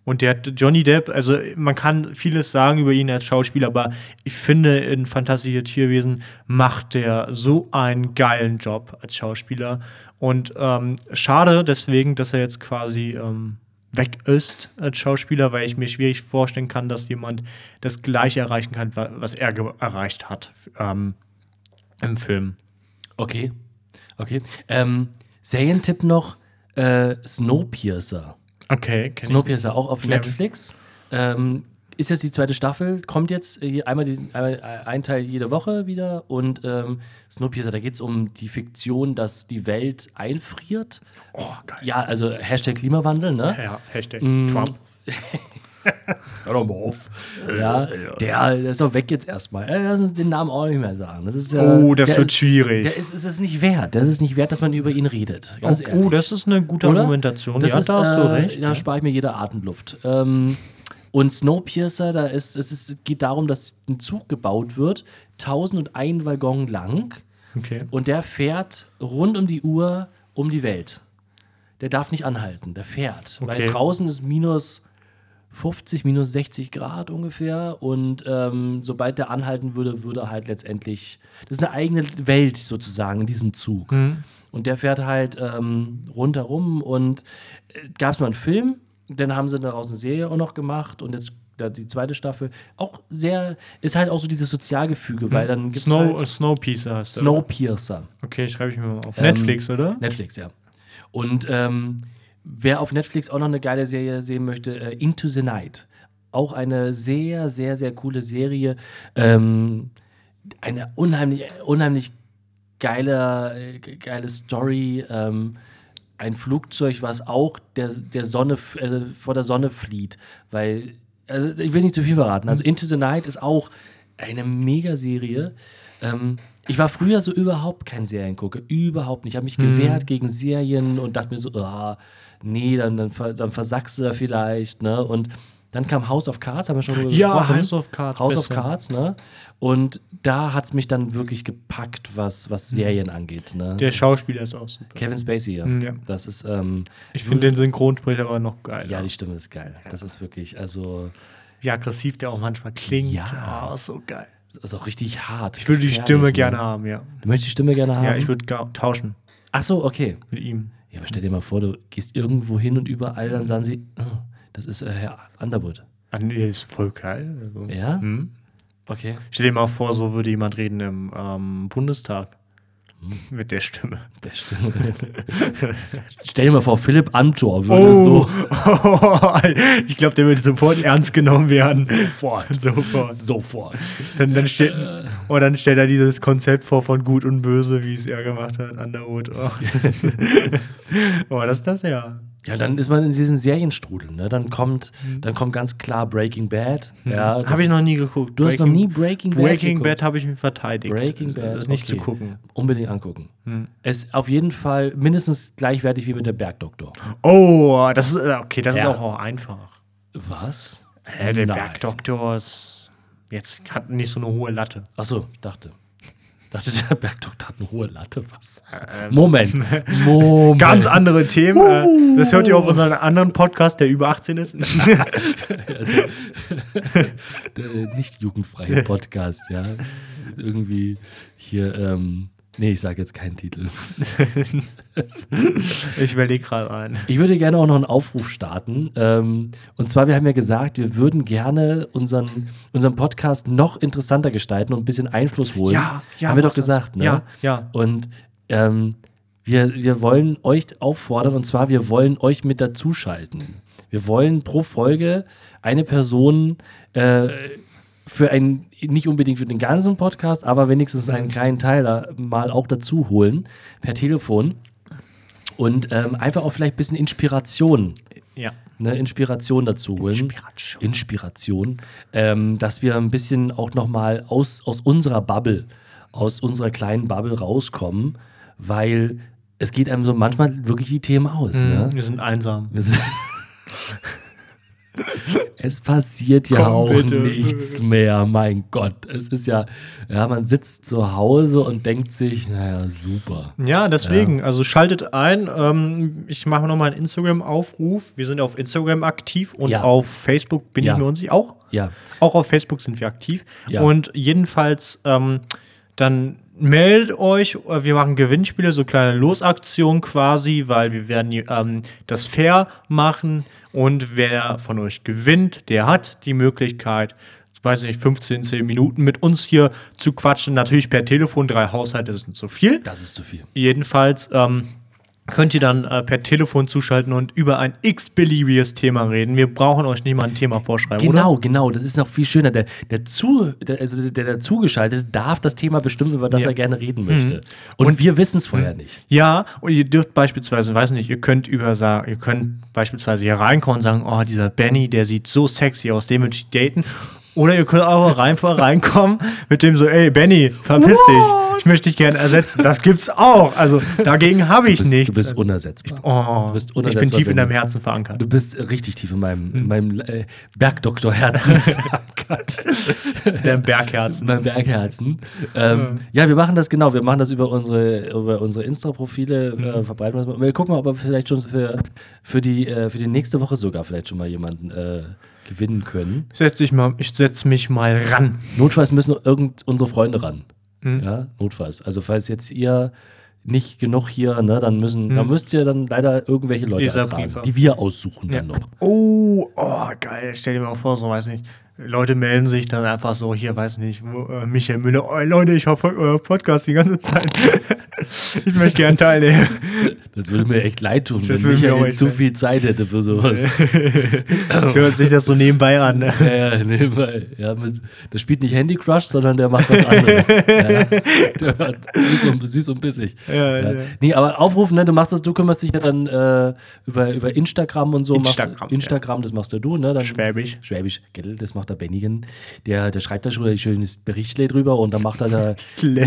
Und der Johnny Depp, also man kann vieles sagen über ihn als Schauspieler, aber ich finde, in Fantastische Tierwesen macht der so einen geilen Job als Schauspieler. Und ähm, schade deswegen, dass er jetzt quasi ähm, weg ist als Schauspieler, weil ich mir schwierig vorstellen kann, dass jemand das gleiche erreichen kann, wa- was er erreicht hat ähm, im Film. Okay. Okay. Ähm, Serientipp noch: äh, Snowpiercer. Okay, kenn ich. Snowpiercer auch auf. Netflix. Ähm, ist jetzt die zweite Staffel, kommt jetzt äh, einmal, die, einmal äh, ein Teil jede Woche wieder und ähm, Snowpiercer, da geht es um die Fiktion, dass die Welt einfriert. Oh, geil. Ja, also Hashtag Klimawandel, ne? Ja, Hashtag Mm. Trump. Sag doch mal auf. Ja, der, der ist auch weg jetzt erstmal. Äh, Lass uns den Namen auch nicht mehr sagen. Das ist, ja, Oh, das wird ist, schwierig. Der ist, ist es nicht wert. Das ist nicht wert, dass man über ihn redet. Ganz oh, ehrlich. oh, das ist eine gute Oder? Argumentation. Das ja, ist, da hast du äh, recht. Da spare ich mir jede Atemluft. Ähm, Und Snowpiercer, da ist, es ist, geht darum, dass ein Zug gebaut wird, 1001 Waggon lang. Okay. Und der fährt rund um die Uhr um die Welt. Der darf nicht anhalten, der fährt. Weil Okay. draußen ist minus 50, minus 60 Grad ungefähr. Und ähm, sobald der anhalten würde, würde er halt letztendlich. Das ist eine eigene Welt sozusagen in diesem Zug. Und der fährt halt ähm, rundherum. Und äh, gab es mal einen Film, dann haben sie daraus eine Serie auch noch gemacht. Und jetzt die zweite Staffel auch sehr, ist halt auch so dieses Sozialgefüge, weil dann gibt es Snow, halt Snowpiercer heißt Snowpiercer. Okay, schreibe ich mir mal auf. Ähm, Netflix, oder? Netflix, ja. Und ähm, wer auf Netflix auch noch eine geile Serie sehen möchte, äh, Into the Night. Auch eine sehr, sehr, sehr coole Serie. Ähm, eine unheimlich, unheimlich geile, äh, geile Story. Ähm, ein Flugzeug, was auch der, der Sonne, äh, vor der Sonne flieht. Weil, also ich will nicht zu viel verraten. Also Into the Night ist auch eine Mega-Serie. Ähm, ich war früher so überhaupt kein Seriengucker. Überhaupt nicht. Ich habe mich gewehrt gegen Serien und dachte mir so, ah, nee, dann, dann, dann versackst du da vielleicht. Ne? Und dann kam House of Cards, haben wir schon drüber Ja, gesprochen. House of Cards, House of beste. Cards, ne? Und da hat es mich dann wirklich gepackt, was, was Serien angeht. Ne? Der Schauspieler ist auch super. Kevin Spacey, ja. ja. Das ist, ähm, Ich finde den Synchronsprecher aber noch geil. ja, die Stimme ist geil. Das ist wirklich, also, Wie aggressiv der auch manchmal klingt. Ja. Ah, so geil. das ist auch richtig hart. Ich würde die Stimme ne? gerne haben, ja. Du möchtest die Stimme gerne haben? Ja, ich würde tauschen Ach so, okay. mit ihm. Ja, aber stell dir mal vor, du gehst irgendwo hin und überall, dann sagen sie, oh, das ist äh, Herr Underwood. Ah, nee, ist voll geil. Also, Ja? hm. Okay. Stell dir mal vor, so würde jemand reden im ähm, Bundestag. Hm. Mit der Stimme. Der Stimme. stell dir mal vor, Philipp Amthor würde so. ich glaube, der würde sofort ernst genommen werden. Sofort. Sofort. Sofort. Dann, dann steht, Äh. oh, dann stellt er dieses Konzept vor von Gut und Böse, wie es er gemacht hat, Underwood. Oh, oh das ist das ja. Ja, dann ist man in diesen Serienstrudel, ne? Dann kommt, dann kommt ganz klar Breaking Bad. Ja, das Habe ich ist- noch nie geguckt. Du hast noch nie Breaking Bad Breaking geguckt? Bad habe ich mir verteidigt. Breaking Bad. Das ist nicht okay. zu gucken. Unbedingt angucken. Es ist auf jeden Fall mindestens gleichwertig wie mit der Bergdoktor. Oh, das ist, äh, okay, das ist Ja. auch, auch einfach. Was? Hä, der Nein. Bergdoktor ist jetzt hat nicht so eine hohe Latte. Achso, dachte. Dachte, der Bergdoktor hat eine hohe Latte. Was? Ähm. Moment. Moment. Ganz andere Themen. Äh, das hört ihr auf unseren anderen Podcast, der über 18 ist. Der nicht jugendfreie Podcast, ja. Ist irgendwie hier, ähm, nee, ich sage jetzt keinen Titel. ich überlege gerade ein. Ich würde gerne auch noch einen Aufruf starten. Ähm, und zwar, wir haben ja gesagt, wir würden gerne unseren, unseren Podcast noch interessanter gestalten und ein bisschen Einfluss holen. Ja, ja, Haben wir doch das. gesagt, ne? Ja, ja. Und ähm, wir, wir wollen euch auffordern, und zwar, wir wollen euch mit dazuschalten. Wir wollen pro Folge eine Person äh, für einen, nicht unbedingt für den ganzen Podcast, aber wenigstens einen kleinen Teil da mal auch dazu holen per Telefon. Und ähm, einfach auch vielleicht ein bisschen Inspiration Ja. ne, Inspiration dazu holen. Inspiration. Inspiration. Ähm, dass wir ein bisschen auch nochmal aus, aus unserer Bubble, aus unserer kleinen Bubble rauskommen, weil es geht einem so manchmal wirklich die Themen aus. Ne? Wir sind einsam. Wir sind- es passiert ja Komm, auch bitte. nichts mehr, mein Gott. Es ist ja, ja, man sitzt zu Hause und denkt sich, naja, super. Ja, deswegen, also schaltet ein. Ähm, ich mache nochmal einen Instagram-Aufruf. Wir sind auf Instagram aktiv und Ja. auf Facebook bin Ja. ich mir uns auch. Ja, Auch auf Facebook sind wir aktiv. Ja. Und jedenfalls, ähm, dann meldet euch. Wir machen Gewinnspiele, so kleine Losaktionen quasi, weil wir werden ähm, das fair machen. Und wer von euch gewinnt, der hat die Möglichkeit, weiß nicht, 15, 10 Minuten mit uns hier zu quatschen. Natürlich per Telefon, drei Haushalte sind zu viel. das ist zu viel. Jedenfalls ähm, könnt ihr dann äh, per Telefon zuschalten und über ein x-beliebiges Thema reden. Wir brauchen euch nicht mal ein Thema vorschreiben, Genau, oder? genau. Das ist noch viel schöner. Der, der, zu, der, also der, zugeschaltet darf das Thema bestimmen, über das Ja. Mhm. er gerne reden möchte. Und, wir wissen es vorher nicht. Ja, und ihr dürft beispielsweise, weiß nicht, ihr könnt über sagen, ihr könnt beispielsweise hier reinkommen und sagen, oh, dieser Benny, der sieht so sexy aus, den würde ich daten. Oder ihr könnt auch rein, reinkommen mit dem so, ey, Benny, verpiss dich. ich möchte dich gerne ersetzen. Das gibt's auch. Also dagegen habe ich Du bist, nichts. du bist unersetzbar. oh, du bist ich bin unersetzbar, tief in deinem Herzen verankert. Du bist richtig tief in meinem, in meinem äh, Bergdoktorherzen verankert. Der Bergherzen. Mein Bergherzen. Ähm, ja, wir machen das genau. Wir machen das über unsere, über unsere Insta-Profile, Mhm. äh, verbreiten wir das mal. Wir gucken mal, ob wir vielleicht schon für, für, die, äh, für die nächste Woche sogar vielleicht schon mal jemanden äh, gewinnen können. Ich setze mal, ich setz mich mal ran. Notfalls müssen irgend unsere Freunde ran. Mhm. Ja, notfalls. Also falls jetzt ihr nicht genug hier, ne, dann müssen, Mhm. dann müsst ihr dann leider irgendwelche Leute ertragen, die wir aussuchen dann noch. Oh, oh, geil. Stell dir mal vor, so weiß nicht. Leute melden sich dann einfach so, hier, weiß nicht, wo, äh, Michael Müller, oh Leute, ich verfolge euer Podcast die ganze Zeit. ich möchte gern teilnehmen. Das würde mir echt leid tun, Das wenn Michael zu leid. viel Zeit hätte für sowas. Hört sich das so nebenbei an. Ne? Ja, ja, nebenbei. Ja, der spielt nicht Handy Crush, sondern der macht was anderes. ja, der hört süß und, süß und bissig. Ja, ja. Nee, aber aufrufen, ne, du machst das, du kümmerst dich ja dann äh, über, über Instagram und so. Instagram, machst, Instagram, das machst ja du, ne? Dann, Schwäbisch. Schwäbisch, gell, das macht der Bennigen. Der, der schreibt da schon ein schönes Berichtsle drüber und dann macht er da.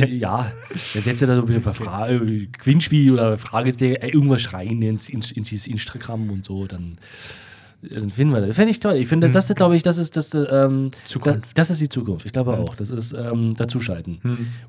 Ja, dann setzt er da so wieder Frage, Gewinnspiel oder Frage, äh, irgendwas rein ins, ins, ins Instagram und so, dann. Dann finden wir das. Fände ich toll. Ich finde, das ist, glaube ich, das ist das, ähm, Zukunft. Das, das ist die Zukunft. Ich glaube auch. Das ist ähm, dazuschalten.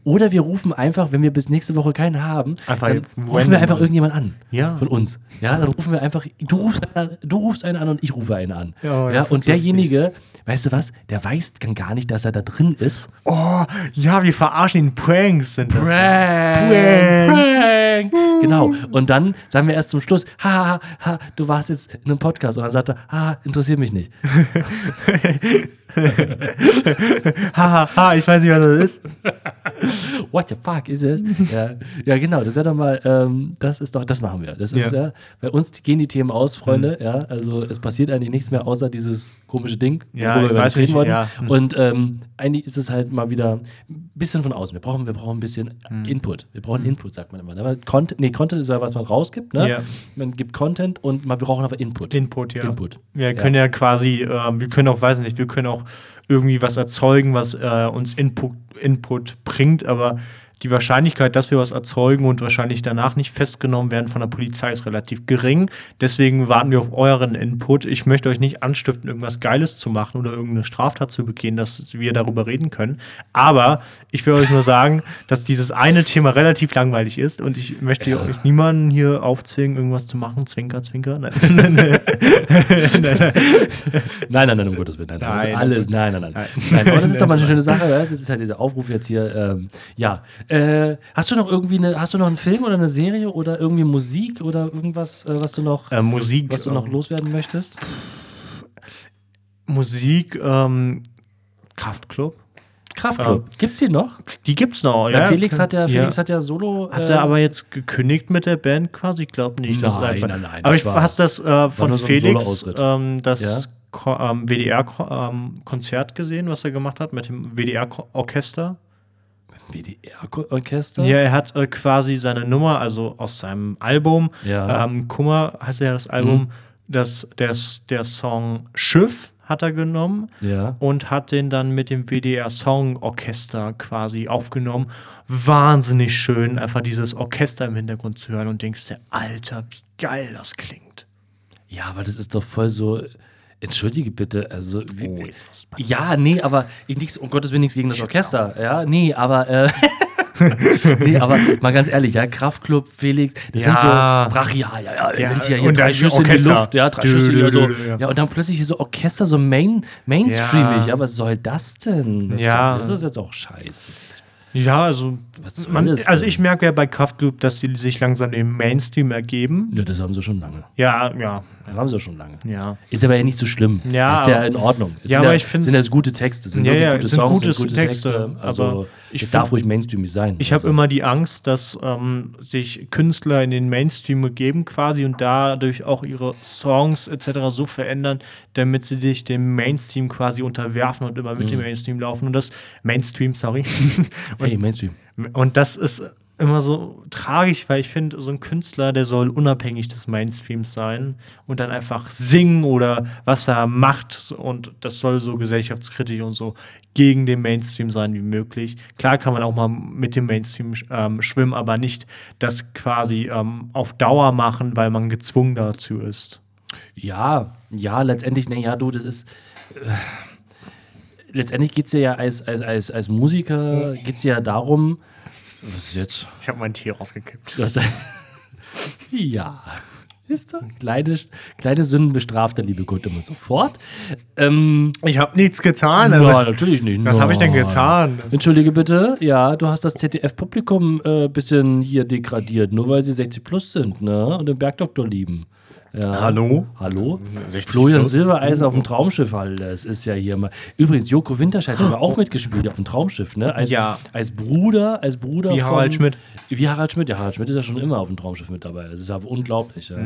Oder wir rufen einfach, wenn wir bis nächste Woche keinen haben, Einfach dann rufen wir einfach an. irgendjemand an. Ja. Von uns. Ja, dann rufen wir einfach, du rufst einen an, du rufst einen an und ich rufe einen an. Ja, Ja, und derjenige, weißt du was, der weiß dann gar nicht, dass er da drin ist. Oh, ja, wir verarschen ihn. Pranks sind das. Prank! Pranks. Prank! Genau. Und dann sagen wir erst zum Schluss, ha, ha, ha, du warst jetzt in einem Podcast. Und dann sagt er, ha, interessiert mich nicht. Haha, ha, ich weiß nicht, was das ist. What the fuck is it? ja, ja, genau, das wäre doch mal, ähm, das ist doch, das machen wir. Das ist Ja. ja, bei uns gehen die Themen aus, Freunde, ja, also es passiert eigentlich nichts mehr außer dieses komische Ding, Ja, worüber wir weiß reden nicht, wollten. ja. Hm. Und ähm, eigentlich ist es halt mal wieder ein bisschen von außen. Wir brauchen, wir brauchen ein bisschen Hm. Input. Wir brauchen Input, sagt man immer. ne? Content, nee, Content ist ja, was man rausgibt, ne? Ja. Man gibt Content und man, wir brauchen aber Input. Input, ja. Input. Wir können ja, quasi, äh, wir können auch, weiß nicht, wir können auch irgendwie was erzeugen, was äh, uns Input, Input bringt, aber die Wahrscheinlichkeit, dass wir was erzeugen und wahrscheinlich danach nicht festgenommen werden von der Polizei, ist relativ gering. Deswegen warten wir auf euren Input. Ich möchte euch nicht anstiften, irgendwas Geiles zu machen oder irgendeine Straftat zu begehen, dass wir darüber reden können. Aber ich will euch nur sagen, dass dieses eine Thema relativ langweilig ist und ich möchte Ja. euch niemanden hier aufzwingen, irgendwas zu machen. Zwinker, zwinker. Nein, nein, nein. Nein, nein, nein, um Gottes Willen. Nein, nein, Nein, alles, nein, nein, nein. Nein. nein. Aber das ist doch mal eine schöne Sache, das ist halt dieser Aufruf jetzt hier. Ähm, ja. Äh, hast du noch irgendwie eine, hast du noch einen Film oder eine Serie oder irgendwie Musik oder irgendwas, äh, was du noch, Äh, Musik. was du noch ähm, loswerden möchtest? Musik, ähm, Kraftclub. Kraftclub. Gibt's die noch? Die gibt's noch, Ja, ja. Felix hat ja, Felix ja. hat ja Solo. Hat äh, er aber jetzt gekündigt mit der Band quasi? Ich glaube nicht. Das ist Nein, einfach- nein, nein, Aber das ich hast das äh, von so Felix, ähm, das Ko- ähm, WDR-Konzert gesehen, was er gemacht hat mit dem WDR-Orchester. WDR-Orchester. Ja, er hat äh, quasi seine Nummer, also aus seinem Album, Ja. ähm, Kummer heißt ja das Album, das, der, der Song Schiff hat er genommen Ja. und hat den dann mit dem WDR Song Orchester quasi aufgenommen. Wahnsinnig schön, einfach dieses Orchester im Hintergrund zu hören und denkst dir, Alter, wie geil das klingt. Ja, aber das ist doch voll so. Entschuldige bitte, also wie, Oh, jetzt was ja, nee, aber ich nichts, um Gottes Willen nichts gegen das Orchester, ja, nee, aber äh, nee, aber mal ganz ehrlich, ja, Kraftclub, Felix, das sind so Ja. brachial, ja, ja, Ja, sind hier, hier drei Schüsse in die Orchester. Luft, ja, drei Dö, Schüsse dö, hier so, dö, dö, ja. ja, und dann plötzlich hier so Orchester, so Main, Mainstreamig, Ja. ja, was soll das denn? Das, Ja. das ist jetzt auch scheiße. Ja, also, man, also ich merke ja bei Kraftclub, dass die sich langsam dem Mainstream ergeben. Ja, das haben sie schon lange. Ja, ja, Das haben sie schon lange. ja. Ist aber ja nicht so schlimm. Ja, ist ja in Ordnung. Es Ja, sind aber ich find's- Sind ja gute Texte, sind Ja, ja, gute es sind Songs, gute sind gute Texte, Texte. Also, ich es find- darf ruhig Mainstreamig sein. Ich habe also, immer die Angst, dass ähm, sich Künstler in den Mainstream begeben quasi und dadurch auch ihre Songs etc. so verändern, damit sie sich dem Mainstream quasi unterwerfen und immer mit Mhm. dem Mainstream laufen. Und das Mainstream, sorry. und, Hey, Mainstream. und das ist immer so tragisch, weil ich finde, so ein Künstler, der soll unabhängig des Mainstreams sein und dann einfach singen oder was er macht und das soll so gesellschaftskritisch und so gegen den Mainstream sein wie möglich. Klar kann man auch mal mit dem Mainstream ähm, schwimmen, aber nicht das quasi ähm, auf Dauer machen, weil man gezwungen dazu ist. Ja, ja, letztendlich, naja, du, das ist. Äh, letztendlich geht es ja als, als, als, als Musiker geht's ja darum, was ist jetzt? Ich habe meinen Tee rausgekippt. Das, ja. Ist doch. Kleine, kleine Sünden bestraft der liebe Gott immer sofort. Ähm, ich habe nichts getan. Also, Nein, natürlich nicht. Was habe ich denn getan? Entschuldige bitte, ja, du hast das ZDF-Publikum ein äh, bisschen hier degradiert, nur weil sie 60 plus sind, ne? Und den Bergdoktor lieben. Ja. Hallo? Hallo? 60 Florian plus? Silbereisen auf dem Traumschiff, Alter. Das ist ja hier mal. Übrigens, Joko Winterscheid hat sogar auch mitgespielt auf dem Traumschiff, ne? Als, Ja. als Bruder, als Bruder Wie von, Harald Schmidt. Wie Harald Schmidt, ja, Harald Schmidt ist ja schon immer auf dem Traumschiff mit dabei. Das ist ja unglaublich, ja.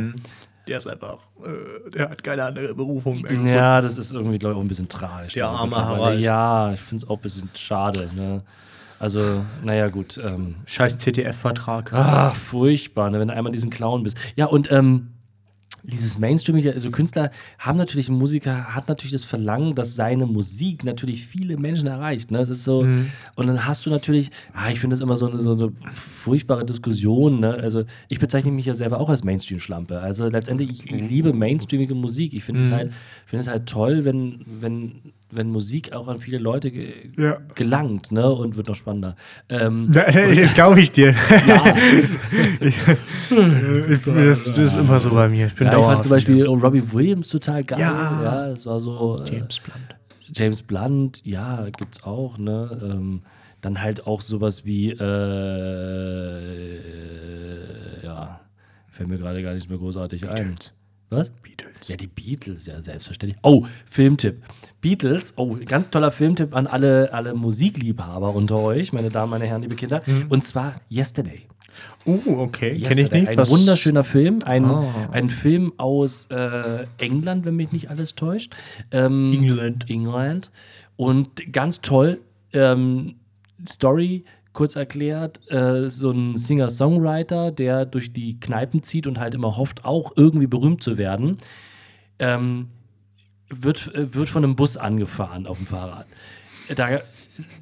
Der ist einfach, äh, der hat keine andere Berufung mehr. Ja, das ist irgendwie, glaube ich, auch ein bisschen tragisch. Der arme. Harald. Ja, ich finde es auch ein bisschen schade. Ne? Also, naja, gut. Ähm, Scheiß ZDF-Vertrag. ah, furchtbar, ne, wenn du einmal diesen Clown bist. Ja, und ähm, dieses Mainstreamige, also Künstler haben natürlich, ein Musiker hat natürlich das Verlangen, dass seine Musik natürlich viele Menschen erreicht. Ne? Das ist so, und dann hast du natürlich, ah, ich finde das immer so eine, so eine furchtbare Diskussion. Ne? Also ich bezeichne mich ja selber auch als Mainstream-Schlampe. Also letztendlich, ich liebe mainstreamige Musik. Ich finde es halt, finde es halt toll, wenn, wenn, wenn Musik auch an viele Leute ge Ja. gelangt, ne? Und wird noch spannender. Ähm, Das glaube ich dir. ich, ich, das, das ist immer so bei mir. Ich bin Ja, ich fand zum Beispiel Robbie Williams total geil. Ja. Ja, das war so. äh, James Blunt. James Blunt, ja, gibt's auch, ne? Ähm, dann halt auch sowas wie, äh, ja, fällt mir gerade gar nicht mehr großartig ein. Beatles. Was? Beatles. Ja, die Beatles, ja, selbstverständlich. Oh, Filmtipp. Beatles, oh, ganz toller Filmtipp an alle, alle Musikliebhaber unter euch, meine Damen, meine Herren, liebe Kinder. Und zwar Yesterday. Uh, okay. Kenne ich nicht. Ein Was- wunderschöner Film, ein, Ah. ein Film aus äh, England, wenn mich nicht alles täuscht. Ähm, England. England. Und ganz toll, ähm, Story, kurz erklärt, äh, so ein Singer-Songwriter, der durch die Kneipen zieht und halt immer hofft, auch irgendwie berühmt zu werden, ähm, wird, äh, wird von einem Bus angefahren auf dem Fahrrad. Da,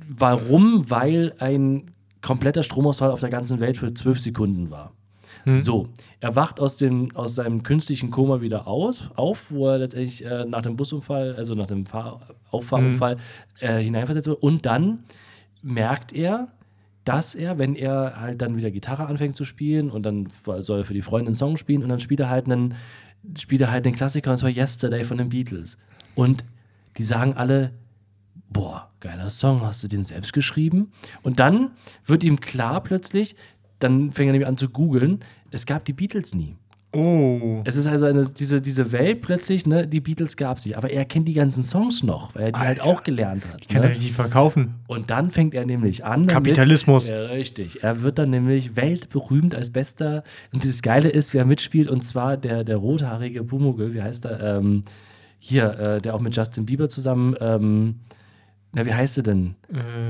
warum? Weil ein kompletter Stromausfall auf der ganzen Welt für zwölf Sekunden war. So, er wacht aus, dem, aus seinem künstlichen Koma wieder aus, auf, wo er letztendlich äh, nach dem Busunfall, also nach dem Fahr Auffahrunfall äh, hineinversetzt wurde. Und dann merkt er, dass er, wenn er halt dann wieder Gitarre anfängt zu spielen und dann soll er für die Freundin einen Song spielen und dann spielt er halt einen, spielt er halt den Klassiker und zwar Yesterday von den Beatles. Und die sagen alle, boah, geiler Song, hast du den selbst geschrieben? Und dann wird ihm klar plötzlich, dann fängt er nämlich an zu googeln, es gab die Beatles nie. Oh. Es ist also eine, diese, diese Welt plötzlich, ne, die Beatles gab es nicht. Aber er kennt die ganzen Songs noch, weil er die halt Alter. auch gelernt hat. Kann ne? er die verkaufen? Und dann fängt er nämlich an. Kapitalismus. Ja, richtig. Er wird dann nämlich weltberühmt als bester. Und das Geile ist, wer mitspielt, und zwar der, der rothaarige Pumuckl, wie heißt er? Ähm, hier, äh, der auch mit Justin Bieber zusammen. Ähm, na, wie heißt er denn?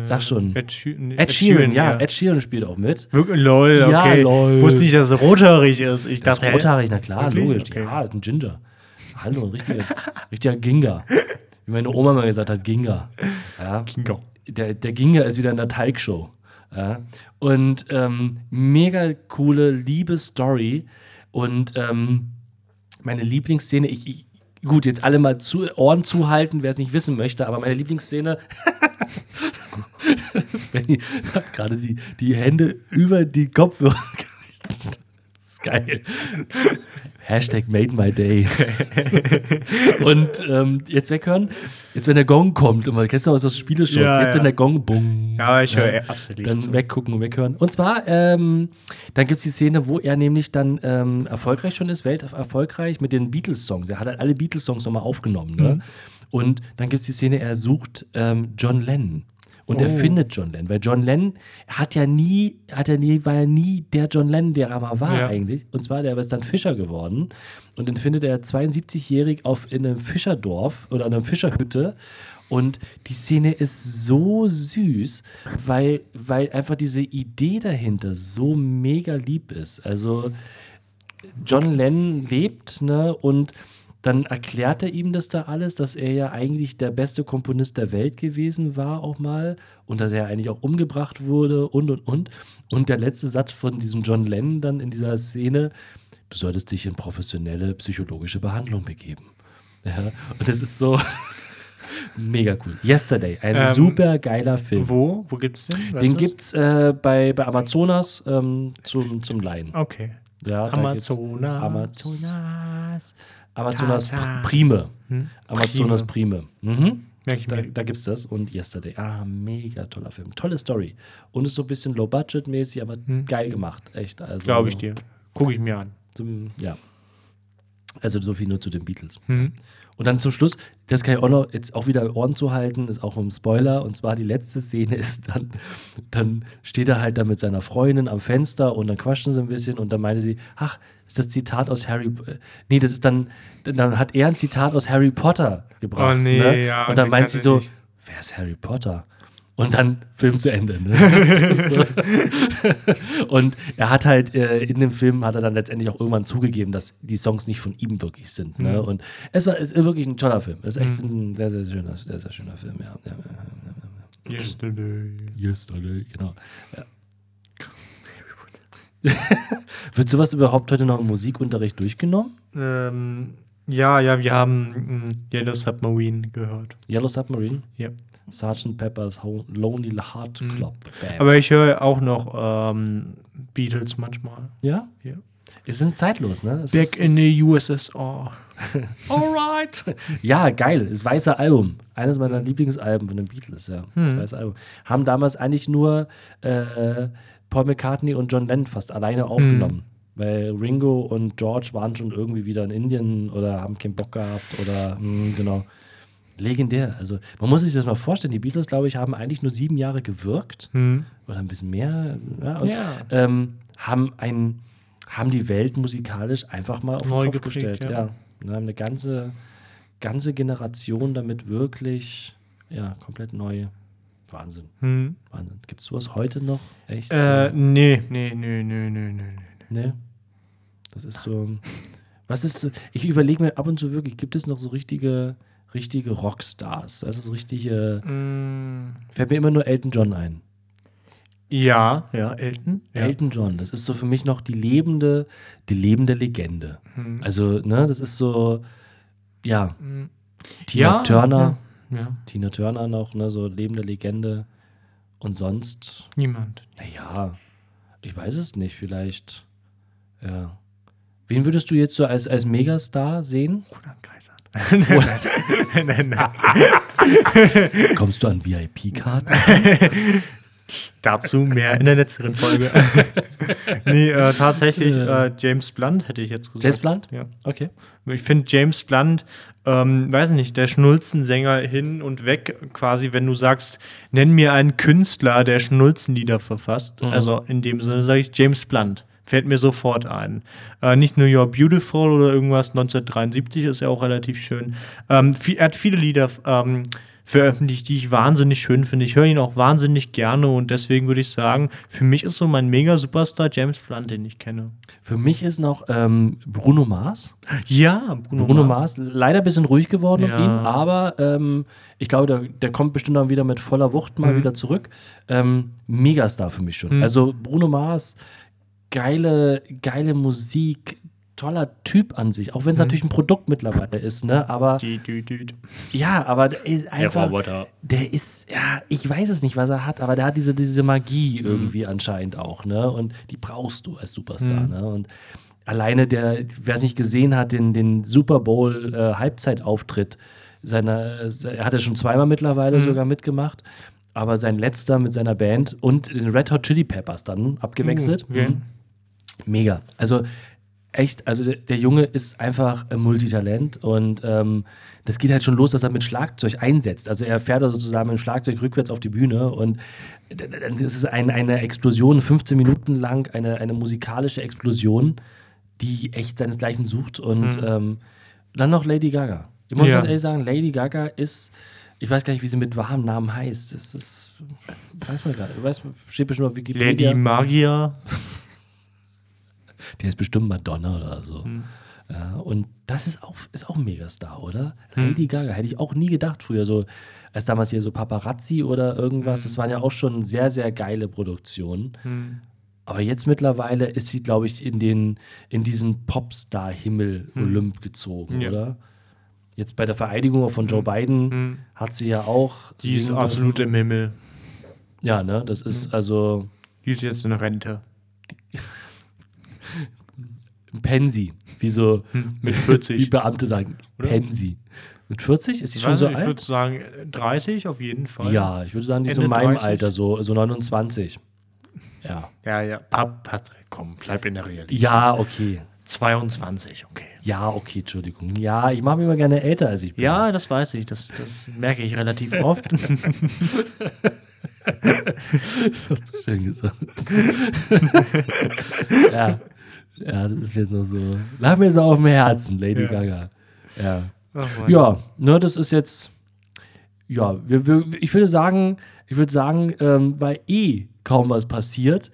Sag schon. Ed, Sheeran, Ed Sheeran, ja, Ed Sheeran spielt auch mit. Wirklich, lol, Ja, okay. lol. Ich wusste nicht, dass er rothaarig ist. Ich Das dachte, rothaarig, na klar, Wirklich? logisch. Okay. Ja, ist ein Ginger. Hallo, ein richtiger, richtiger Ginger. Wie meine Oma mal gesagt hat, Ginger. Ja. Kingo. der, der Ginger ist wieder in der Teigshow. Ja? Und ähm, mega coole, liebe Story. Und ähm, meine Lieblingsszene, ich, ich, gut, jetzt alle mal zu, Ohren zuhalten, wer es nicht wissen möchte, aber meine Lieblingsszene, Benny hat gerade die, die Hände über die Kopfhörer gehalten. Ist geil. Hashtag made my day. und ähm, jetzt weghören. Jetzt, wenn der Gong kommt, und man kennst du aus das Spieleschuss, Ja, jetzt, ja. wenn der Gong, bumm. Ja, ich höre absolut Dann zu. weggucken und weghören. Und zwar, ähm, dann gibt es die Szene, wo er nämlich dann ähm, erfolgreich schon ist, welterfolgreich mit den Beatles-Songs. Er hat halt alle Beatles-Songs nochmal aufgenommen. Ne? Und dann gibt es die Szene, er sucht ähm, John Lennon. Und er Oh. findet John Lennon, weil John Lennon hat ja nie, hat ja nie, war ja nie der John Lennon, der er mal war Ja. eigentlich. Und zwar, der ist dann Fischer geworden. Und den findet er 72-jährig auf in einem Fischerdorf oder in einer Fischerhütte. Und die Szene ist so süß, weil, weil einfach diese Idee dahinter so mega lieb ist. Also John Lennon lebt, ne? Und dann erklärt er ihm das da alles, dass er ja eigentlich der beste Komponist der Welt gewesen war, auch mal. Und dass er eigentlich auch umgebracht wurde und und und. Und der letzte Satz von diesem John Lennon dann in dieser Szene: Du solltest dich in professionelle psychologische Behandlung begeben. Ja, und das ist so mega cool. Yesterday, ein Ähm, super geiler Film. Wo? Wo gibt's den? Weißt Den gibt's äh, bei, bei Amazonas ähm, zum, zum Leihen. Okay. Ja, Amazonas. Amazonas. Amazonas. Pr- Prime. Hm? Amazonas Prime. Mhm. Merk ich Da, mir. da gibt's das und Yesterday. Ah, mega toller Film. Tolle Story. Und ist so ein bisschen low-budget-mäßig, aber geil gemacht. Echt. Also, Glaube ich dir. Gucke ich mir an. Zum, ja. Also so viel nur zu den Beatles. Hm. Und dann zum Schluss, das kann ich auch noch jetzt auch wieder Ohren zu halten, ist auch ein Spoiler. Und zwar die letzte Szene ist dann, dann steht er halt da mit seiner Freundin am Fenster und dann quatschen sie ein bisschen und dann meinte sie, ach, ist das Zitat aus Harry, äh, nee, das ist dann, dann hat er ein Zitat aus Harry Potter gebracht. Oh, nee, ne? ja, Und dann meint sie so, nicht. wer ist Harry Potter? Und dann Film zu Ende. Ne? So. und er hat halt äh, in dem Film hat er dann letztendlich auch irgendwann zugegeben, dass die Songs nicht von ihm wirklich sind. Mhm. Ne? Und es war ist wirklich ein toller Film. Es ist echt ein sehr, sehr schöner, sehr, sehr schöner Film, ja. ja, ja, Yesterday. ja. Yesterday, genau. Ja. Wird sowas überhaupt heute noch im Musikunterricht durchgenommen? Ähm, ja, ja, wir haben mm, Yellow Submarine gehört. Yellow Submarine? Ja. Sgt. Pepper's Lonely Heart Club Band. Mhm. Aber ich höre auch noch ähm, Beatles manchmal. ja? Ja. Es sind zeitlos, ne? Es Back in the USSR. Alright. Ja, geil. Das weiße Album. Eines meiner Lieblingsalben von den Beatles, ja. Das weiße Album. Haben damals eigentlich nur äh, Paul McCartney und John Lennon fast alleine aufgenommen. Weil Ringo und George waren schon irgendwie wieder in Indien oder haben keinen Bock gehabt oder mh, genau. Legendär. Also man muss sich das mal vorstellen, die Beatles, glaube ich, haben eigentlich nur sieben Jahre gewirkt Hm. oder ein bisschen mehr. Ja, und, Ja. Ähm, haben, ein, haben die Welt musikalisch einfach mal auf den Neu Kopf geprägt, gestellt. ja. Ja. Und haben eine ganze, ganze Generation damit wirklich ja, komplett neu. Wahnsinn. Hm. Wahnsinn. Gibt es sowas heute noch? Echt? Äh, nee, nee, nee, nee, nee, nee. Nee. Das ist so. Was ist so? Ich überlege mir ab und zu wirklich, gibt es noch so richtige, richtige Rockstars? Also so richtige. Mm, Fällt mir immer nur Elton John ein. ja, ja, Elton. Ja. Elton John, das ist so für mich noch die lebende, die lebende Legende. Hm. Also, ne, das ist so, ja, Hm. Tina Ja, Turner, Ja, ja. Tina Turner noch, ne, so lebende Legende. Und sonst, Niemand. naja, ich weiß es nicht, vielleicht, ja. Wen würdest du jetzt so als, als Megastar sehen? Roland Kaiser. nein, nein, nein. Kommst du an VIP-Karten? Dazu mehr in der letzteren Folge. nee, äh, tatsächlich äh, James Blunt hätte ich jetzt gesagt. James Blunt? Ja. Okay. Ich finde James Blunt, ähm, weiß nicht, der Schnulzensänger hin und weg, quasi, wenn du sagst, nenn mir einen Künstler, der Schnulzenlieder verfasst. Also in dem Sinne sage ich James Blunt. Fällt mir sofort ein. Äh, nicht nur You're Beautiful oder irgendwas 1973 ist ja auch relativ schön. Ähm, viel, er hat viele Lieder ähm, veröffentlicht, die ich wahnsinnig schön finde. Ich höre ihn auch wahnsinnig gerne und deswegen würde ich sagen, für mich ist so mein Mega-Superstar James Blunt, den ich kenne. Für mich ist noch ähm, Bruno Mars. Ja, Bruno, Bruno Mars, leider ein bisschen ruhig geworden Ja. um ihn, aber ähm, ich glaube, der, der kommt bestimmt dann wieder mit voller Wucht mal wieder zurück. Ähm, Megastar für mich schon. Also Bruno Mars, geile, geile Musik, toller Typ an sich, auch wenn es natürlich ein Produkt mittlerweile ist, ne? Aber Die, die, die. ja, aber der ist einfach, Roboter. der ist, ja, ich weiß es nicht, was er hat, aber der hat diese, diese Magie irgendwie anscheinend auch, ne? Und die brauchst du als Superstar, ne? Und alleine der, wer es nicht gesehen hat, den, den Super Bowl äh, Halbzeitauftritt seiner, er hat ja schon zweimal mittlerweile sogar mitgemacht, aber sein letzter mit seiner Band und den Red Hot Chili Peppers dann abgewechselt. Uh, okay. Mhm. Mega. Also echt, also der, der Junge ist einfach ein Multitalent und ähm, das geht halt schon los, dass er mit Schlagzeug einsetzt. Also er fährt da sozusagen mit dem Schlagzeug rückwärts auf die Bühne und dann ist es ein, eine Explosion, 15 Minuten lang, eine, eine musikalische Explosion, die echt seinesgleichen sucht und ähm, dann noch Lady Gaga. Ich muss Ja. ganz ehrlich sagen, Lady Gaga ist, ich weiß gar nicht, wie sie mit wahren Namen heißt. Das ist, weiß man nicht. Weiß, steht bestimmt auf Wikipedia. Lady Magier. Der ist bestimmt Madonna oder so. Hm. Ja, und das ist auch, ist auch ein Megastar, oder? Hm. Lady Gaga, hätte ich auch nie gedacht früher, so als damals hier so Paparazzi oder irgendwas, das waren ja auch schon sehr, sehr geile Produktionen. Hm. Aber jetzt mittlerweile ist sie, glaube ich, in, den, in diesen Popstar-Himmel Olymp gezogen, Hm. Ja. Hm. oder? Jetzt bei der Vereidigung von Joe Biden hat sie ja auch. Die ist absolut im Himmel. Ja, ne? Das ist also Die ist jetzt in Rente. Pensi. Wie so Mit wie 40. Beamte sagen. Pensi. Mit 40? Ist sie schon so nicht, ich alt? würde sagen 30 auf jeden Fall. Ja, ich würde sagen, die ist in meinem 30. Alter, so, so 29. Ja. Ja, ja. Pat Patrick, komm, bleib in der Realität. Ja, okay. 22, okay. Ja, okay, Entschuldigung. Ja, ich mache mich immer gerne älter als ich bin. Ja, das weiß ich. Das, das merke ich relativ oft. Das hast du schön gesagt. ja. Ja, das ist jetzt noch so. Lag mir so auf dem Herzen, Lady Ja. Gaga. Ja. Mann. Ja, ne, das ist jetzt. Ja, wir, wir, ich würde sagen, ich würde sagen, ähm, weil eh kaum was passiert,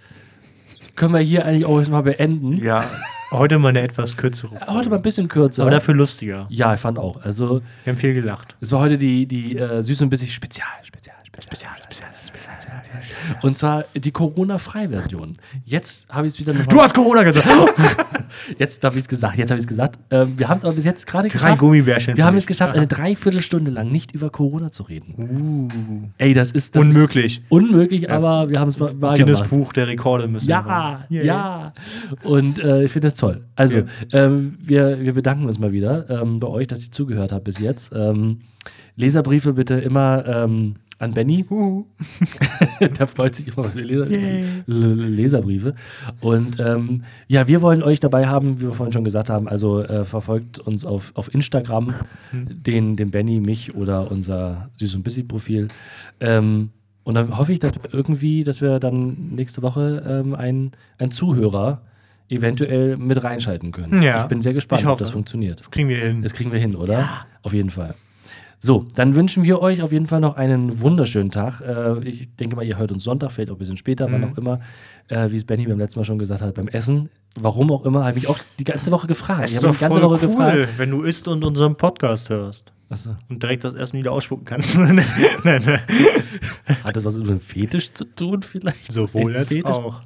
können wir hier eigentlich auch mal beenden. ja, heute mal eine etwas kürzere. Folge. Heute mal ein bisschen kürzer. Aber dafür lustiger. ja, ich fand auch. Also, Wir haben viel gelacht. es war heute die, die äh, süß und bissig Spezial, Spezial, Spezial, Spezial, Spezial, Spezial. Und zwar die Corona-Frei-Version. Jetzt habe ich es wieder noch Du hast Corona gesagt. Jetzt habe ich es gesagt, jetzt habe ich es gesagt. Ähm, wir haben es aber bis jetzt gerade Drei geschafft. Gummibärchen. Wir haben es geschafft, eine Dreiviertelstunde lang nicht über Corona zu reden. Ey, das ist das Unmöglich. Ist unmöglich, aber wir haben es mal mal Guinness gemacht. Buch der Rekorde müssen wir Ja, rein. Yay. ja. Und äh, ich finde das toll. Also, ähm, wir, wir bedanken uns mal wieder ähm, bei euch, dass ihr zugehört habt bis jetzt. Ähm, Leserbriefe bitte immer ähm, an Benny. Der freut sich immer über Leser Leserbriefe. Und ähm, ja, wir wollen euch dabei haben, wie wir vorhin schon gesagt haben, also äh, verfolgt uns auf, auf Instagram, den, den Benny, mich oder unser Süß- und Bissi-Profil. Ähm, und dann hoffe ich, dass wir irgendwie, dass wir dann nächste Woche ähm, einen, einen Zuhörer eventuell mit reinschalten können. Ja, ich bin sehr gespannt, ich ob das funktioniert. Kriegen wir hin. Das kriegen wir hin, oder? Auf jeden Fall. So, dann wünschen wir euch auf jeden Fall noch einen wunderschönen Tag. Äh, ich denke mal, ihr hört uns Sonntag, vielleicht auch ein bisschen später, wann auch immer. Äh, wie es Benny beim letzten Mal schon gesagt hat, beim Essen. Warum auch immer, habe ich auch die ganze Woche gefragt. Ich habe die ganze Woche cool, gefragt. wenn du isst und unseren Podcast hörst. Achso, Und direkt das Essen wieder ausspucken kannst. nein, nein. hat das was mit einem Fetisch zu tun vielleicht? Sowohl als auch.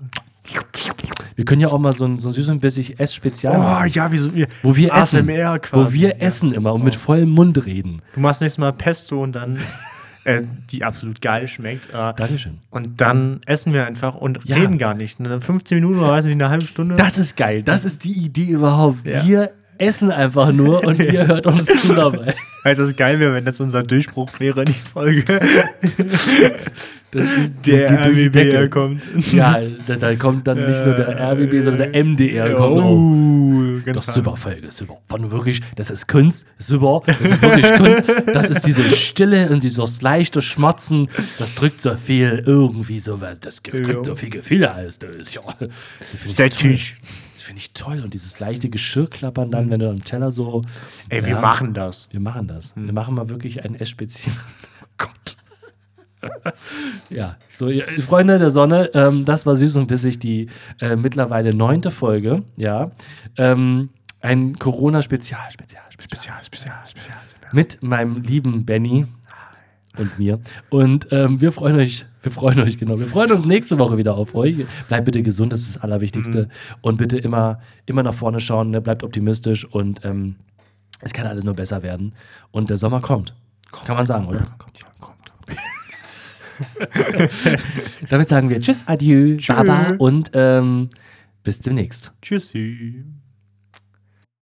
Wir können ja auch mal so ein, so ein süß und bissig Ess-Spezial Oh machen. ja, wie so, wir, Wo wir essen. ASMR quasi. Wo wir ja. essen immer und mit vollem Mund reden. Du machst nächstes Mal Pesto und dann, äh, die absolut geil schmeckt. Äh, Dankeschön. und dann essen wir einfach und Ja. reden gar nicht. Ne? 15 Minuten oder weiß nicht, eine halbe Stunde. Das ist geil. Das ist die Idee überhaupt. Ja. Wir essen einfach nur und ihr hört uns zu dabei. Also das geil wäre, wenn das unser Durchbruch wäre, die Folge, Das ist, das der geht durch die RBB Decke. kommt. Ja, da, da kommt dann nicht nur der RBB, sondern der MDR. Kommt auch. Oh, ganz Das ist super, Folge, super. War nur wirklich, das ist Kunst, super, das ist wirklich Kunst. Das ist diese Stille und dieses leichte Schmatzen, das drückt so viel irgendwie so, was, das drückt so viel Gefühle aus. Das ist ja, das Sehr toll. Finde ich toll. Und dieses leichte Geschirrklappern dann, wenn du am Teller so. Ey, wir Ja. machen das. Wir machen das. Wir machen mal wirklich ein Essspezial. Oh Gott. ja, so, ihr Freunde der Sonne, ähm, das war süß und bissig, die äh, mittlerweile neunte Folge. Ja. Ähm, ein Corona-Spezial, Spezial, Spezial, Spezial, Spezial. Mit meinem lieben Benny und mir. Und ähm, wir freuen euch, wir freuen euch, genau. Wir freuen uns nächste Woche wieder auf euch. Bleibt bitte gesund, das ist das Allerwichtigste. Und bitte immer, immer nach vorne schauen, ne? bleibt optimistisch und ähm, es kann alles nur besser werden. Und der Sommer kommt. Kann man sagen, oder? Damit sagen wir Tschüss, Adieu, Tschö. Baba und ähm, bis demnächst. Tschüssi.